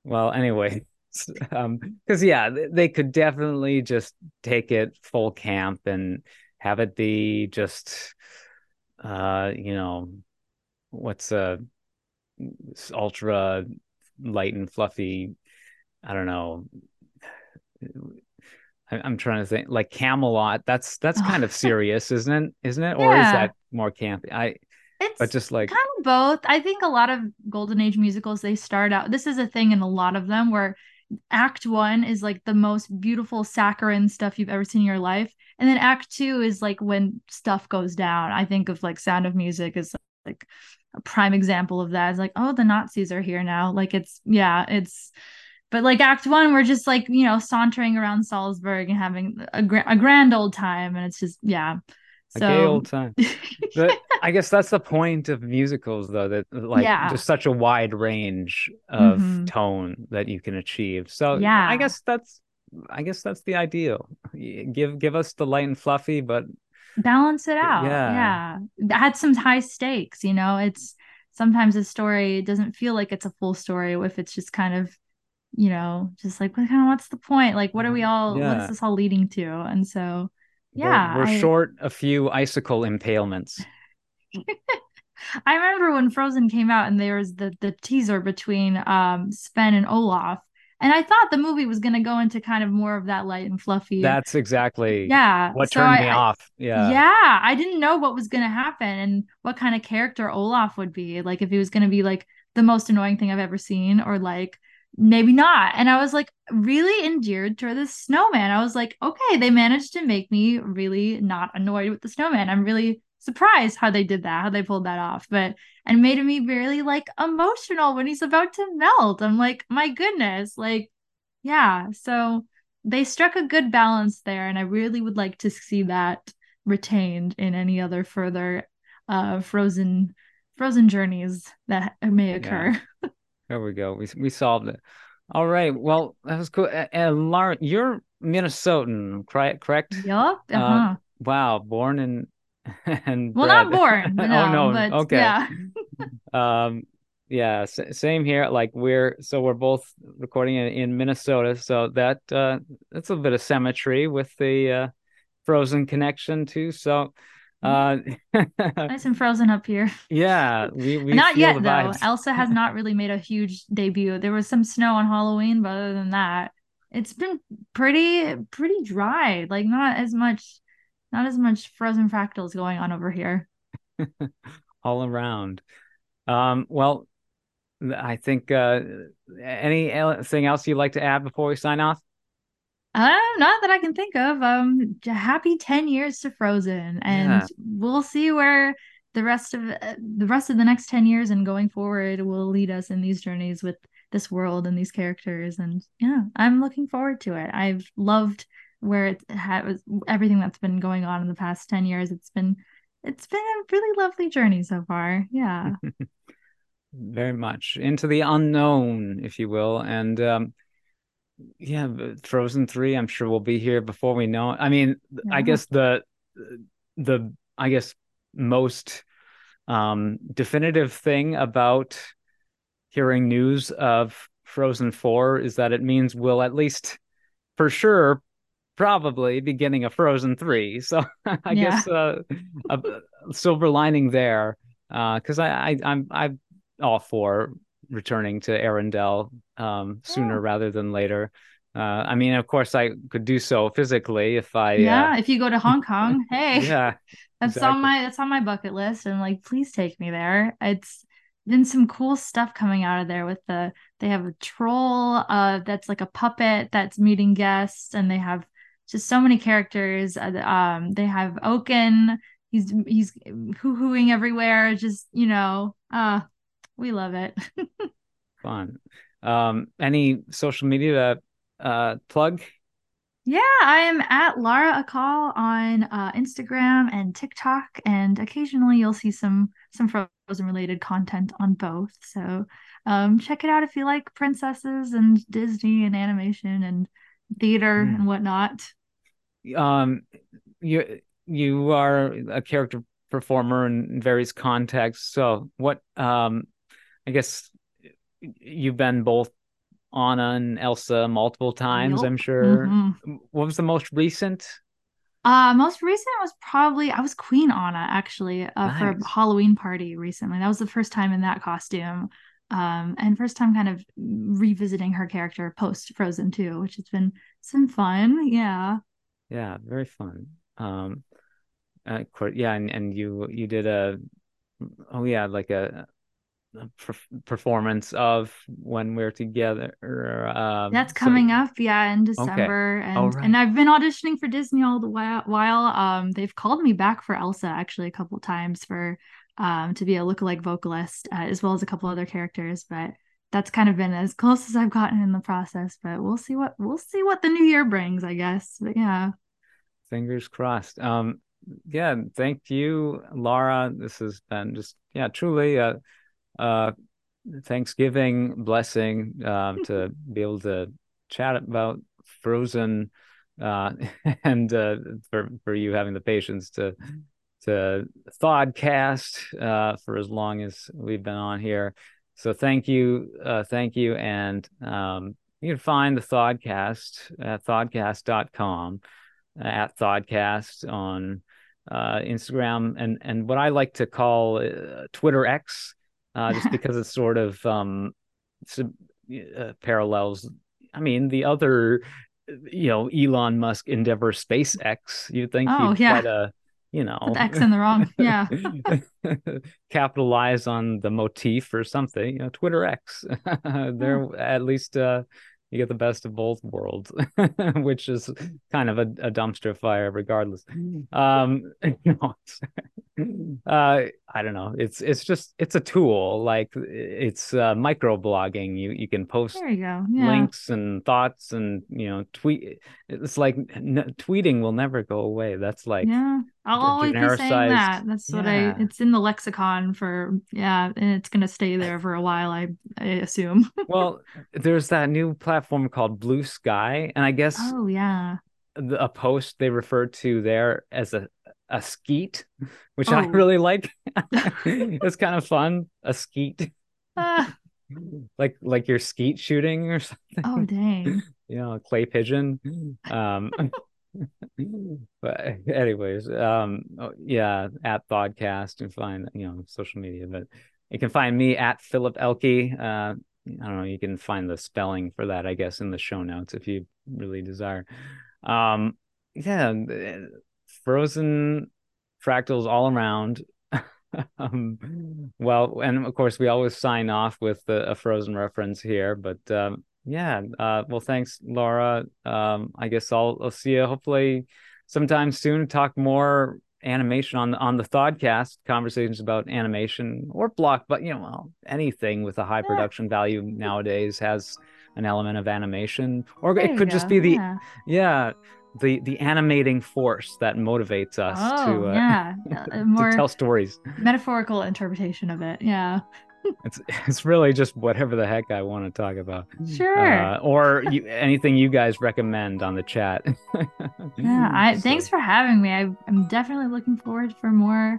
Well, anyway, um, because yeah, they could definitely just take it full camp and have it be just, uh, you know, what's a ultra light and fluffy. I don't know I'm trying to think like Camelot. That's that's kind of serious, isn't it? Isn't it? Yeah. Or is that more campy? I it's but just like kind of both. I think a lot of golden age musicals they start out. This is a thing in a lot of them where act 1 is like the most beautiful saccharine stuff you've ever seen in your life. And then act 2 is like when stuff goes down. I think of like Sound of Music is like a prime example of that. It's like, oh, the Nazis are here now. Like it's yeah, it's but like act one we're just like you know sauntering around salzburg and having a, gra- a grand old time and it's just yeah. So... a gay old time. But i guess that's the point of musicals though that like yeah. just such a wide range of mm-hmm. tone that you can achieve. So yeah. I guess that's i guess that's the ideal. Give give us the light and fluffy but balance it out. yeah. Yeah. Add some high stakes you know? It's sometimes a story doesn't feel like it's a full story if it's just kind of you know, just like what kind of what's the point? Like, what are we all? Yeah. What's this all leading to? And so, yeah, we're, we're I, short a few icicle impalements. I remember when Frozen came out and there was the the teaser between um Sven and Olaf. And I thought the movie was going to go into kind of more of that light and fluffy. That's exactly yeah. what so turned I, me off. Yeah. Yeah. I didn't know what was going to happen and what kind of character Olaf would be. Like if he was going to be like the most annoying thing I've ever seen or like maybe not. And I was like really endeared to the snowman. I was like, okay, they managed to make me really not annoyed with the snowman. I'm really surprised how they did that, how they pulled that off. But and made me really like emotional when he's about to melt. I'm like, my goodness, like, yeah. So they struck a good balance there, and I really would like to see that retained in any other further uh frozen frozen journeys that may occur. Yeah. There we go. We we solved it. All right. Well, that was cool. And Lauren, you're Minnesotan, correct? Yup. Uh, uh-huh. Uh, wow. Born in and well, not born. no, oh no. But, okay. Yeah. um. Yeah. Same here. Like we're so we're both recording in, in Minnesota, so that uh that's a bit of symmetry with the uh Frozen connection too. So uh, nice and frozen up here. Yeah, we, we not yet though. Elsa has not really made a huge debut. There was some snow on Halloween, but other than that, it's been pretty pretty dry. Like not as much not as much frozen fractals going on over here. All around. Um, well, I think uh, anything else you'd like to add before we sign off? Um, not that I can think of. Um, happy 10 years to Frozen, and yeah. we'll see where the rest of uh, the rest of the next 10 years and going forward will lead us in these journeys with this world and these characters. And yeah, I'm looking forward to it. I've loved where it has everything that's been going on in the past 10 years. It's been it's been a really lovely journey so far. Yeah. Very much into the unknown, if you will. And um yeah, Frozen 3, I'm sure we'll be here before we know it. I mean, yeah. I guess the the I guess most um definitive thing about hearing news of Frozen 4 is that it means we'll at least for sure probably beginning a Frozen 3. So I yeah. guess uh, a, a silver lining there because uh, I, I I'm I'm all for returning to Arendelle um, sooner oh. rather than later. Uh, I mean, of course, I could do so physically if I. Yeah, uh... if you go to Hong Kong, hey, yeah, that's exactly. on my that's on my bucket list, and like, please take me there. It's been some cool stuff coming out of there with the they have a troll uh that's like a puppet that's meeting guests, and they have just so many characters. Uh, um, they have Oaken. He's he's hoo hooing everywhere. Just you know, uh, we love it. Fun. Um, any social media uh plug? Yeah, I am at Lara Akal on uh, Instagram and TikTok, and occasionally you'll see some some Frozen related content on both. So um, check it out if you like princesses and Disney and animation and theater mm. and whatnot. Um, you you are a character performer in various contexts. So what um I guess you've been both Anna and Elsa multiple times. I'm sure. Mm-hmm. What was the most recent? Uh, most recent was probably I was Queen Anna actually uh, nice. for a Halloween party recently. That was the first time in that costume, um, and first time kind of revisiting her character post Frozen 2, which has been some fun. Yeah, yeah, very fun. Um, uh, yeah, and and you you did a oh yeah like a performance of when we're together. Um, That's coming so... up, yeah, in December, okay. and right. and I've been auditioning for Disney all the while. Um, they've called me back for Elsa actually a couple times for um to be a lookalike vocalist, uh, as well as a couple other characters, but that's kind of been as close as I've gotten in the process. But we'll see what we'll see what the new year brings, I guess. But yeah, fingers crossed. Um, yeah, thank you, Lara This has been just yeah, truly. Uh, uh, Thanksgiving blessing um, to be able to chat about Frozen uh, and uh, for for you having the patience to to ThawedCast uh, for as long as we've been on here. So thank you, uh, thank you, and um, you can find the ThawedCast at thawedcast.com at ThawedCast on uh, Instagram and and what I like to call uh, Twitter X uh, just because it's sort of um, uh, parallels. I mean, the other, you know, Elon Musk endeavor, SpaceX. You think oh, yeah. to, you know, Put the X in the wrong, yeah, capitalize on the motif or something. You know, Twitter X. They're hmm. at least uh, you get the best of both worlds, which is kind of a, a dumpster fire, regardless. Um, know, uh, I don't know. It's it's just it's a tool. Like it's uh, microblogging. You you can post you. Yeah. links and thoughts and you know tweet. It's like n- tweeting will never go away. That's like yeah. I'll always be saying that. That's yeah. what I. It's in the lexicon for yeah, and it's gonna stay there for a while. I I assume. well, there's that new platform called Bluesky, and I guess oh yeah, a post they refer to there as a a skeet, which oh. I really like. it's kind of fun. A skeet. Like like your skeet shooting or something. Oh dang. you know, a clay pigeon. Um but anyways, um oh, yeah, at ThawedCast and find you know social media, but you can find me at Philip Ehlke. Uh I don't know. You can find the spelling for that, I guess, in the show notes if you really desire. Um, yeah, frozen fractals all around. um, well, and of course, we always sign off with a, a frozen reference here, but um, yeah. Uh, well, thanks, Lara. Um, I guess I'll I'll see you hopefully sometime soon. Talk more animation on the on the ThawedCast conversations about animation or block, but you know, well, anything with a high production value nowadays has an element of animation, or There it could just be the yeah. yeah the the animating force that motivates us Oh, to uh, yeah. A to more tell stories. metaphorical interpretation of it. Yeah. It's it's really just whatever the heck I want to talk about. Sure. Uh, or you, anything you guys recommend on the chat. yeah. I So- thanks for having me. I, I'm definitely looking forward for more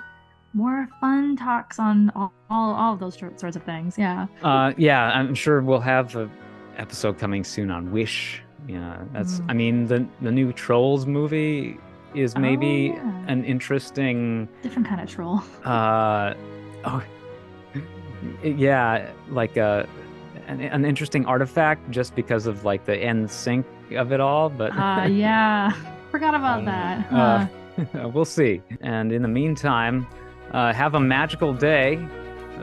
more fun talks on all all, all of those sorts of things. Yeah. Uh, yeah, I'm sure we'll have an episode coming soon on Wish. Yeah, that's. Mm. I mean, the the new Trolls movie is Oh, maybe yeah. an interesting. Different kind of troll. Uh, oh, yeah, like a an, an interesting artifact just because of like the NSYNC of it all. But Uh yeah. Forgot about that. Uh, Uh, we'll see. And in the meantime, uh, have a magical day.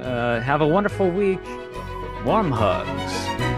Uh, have a wonderful week. Warm hugs.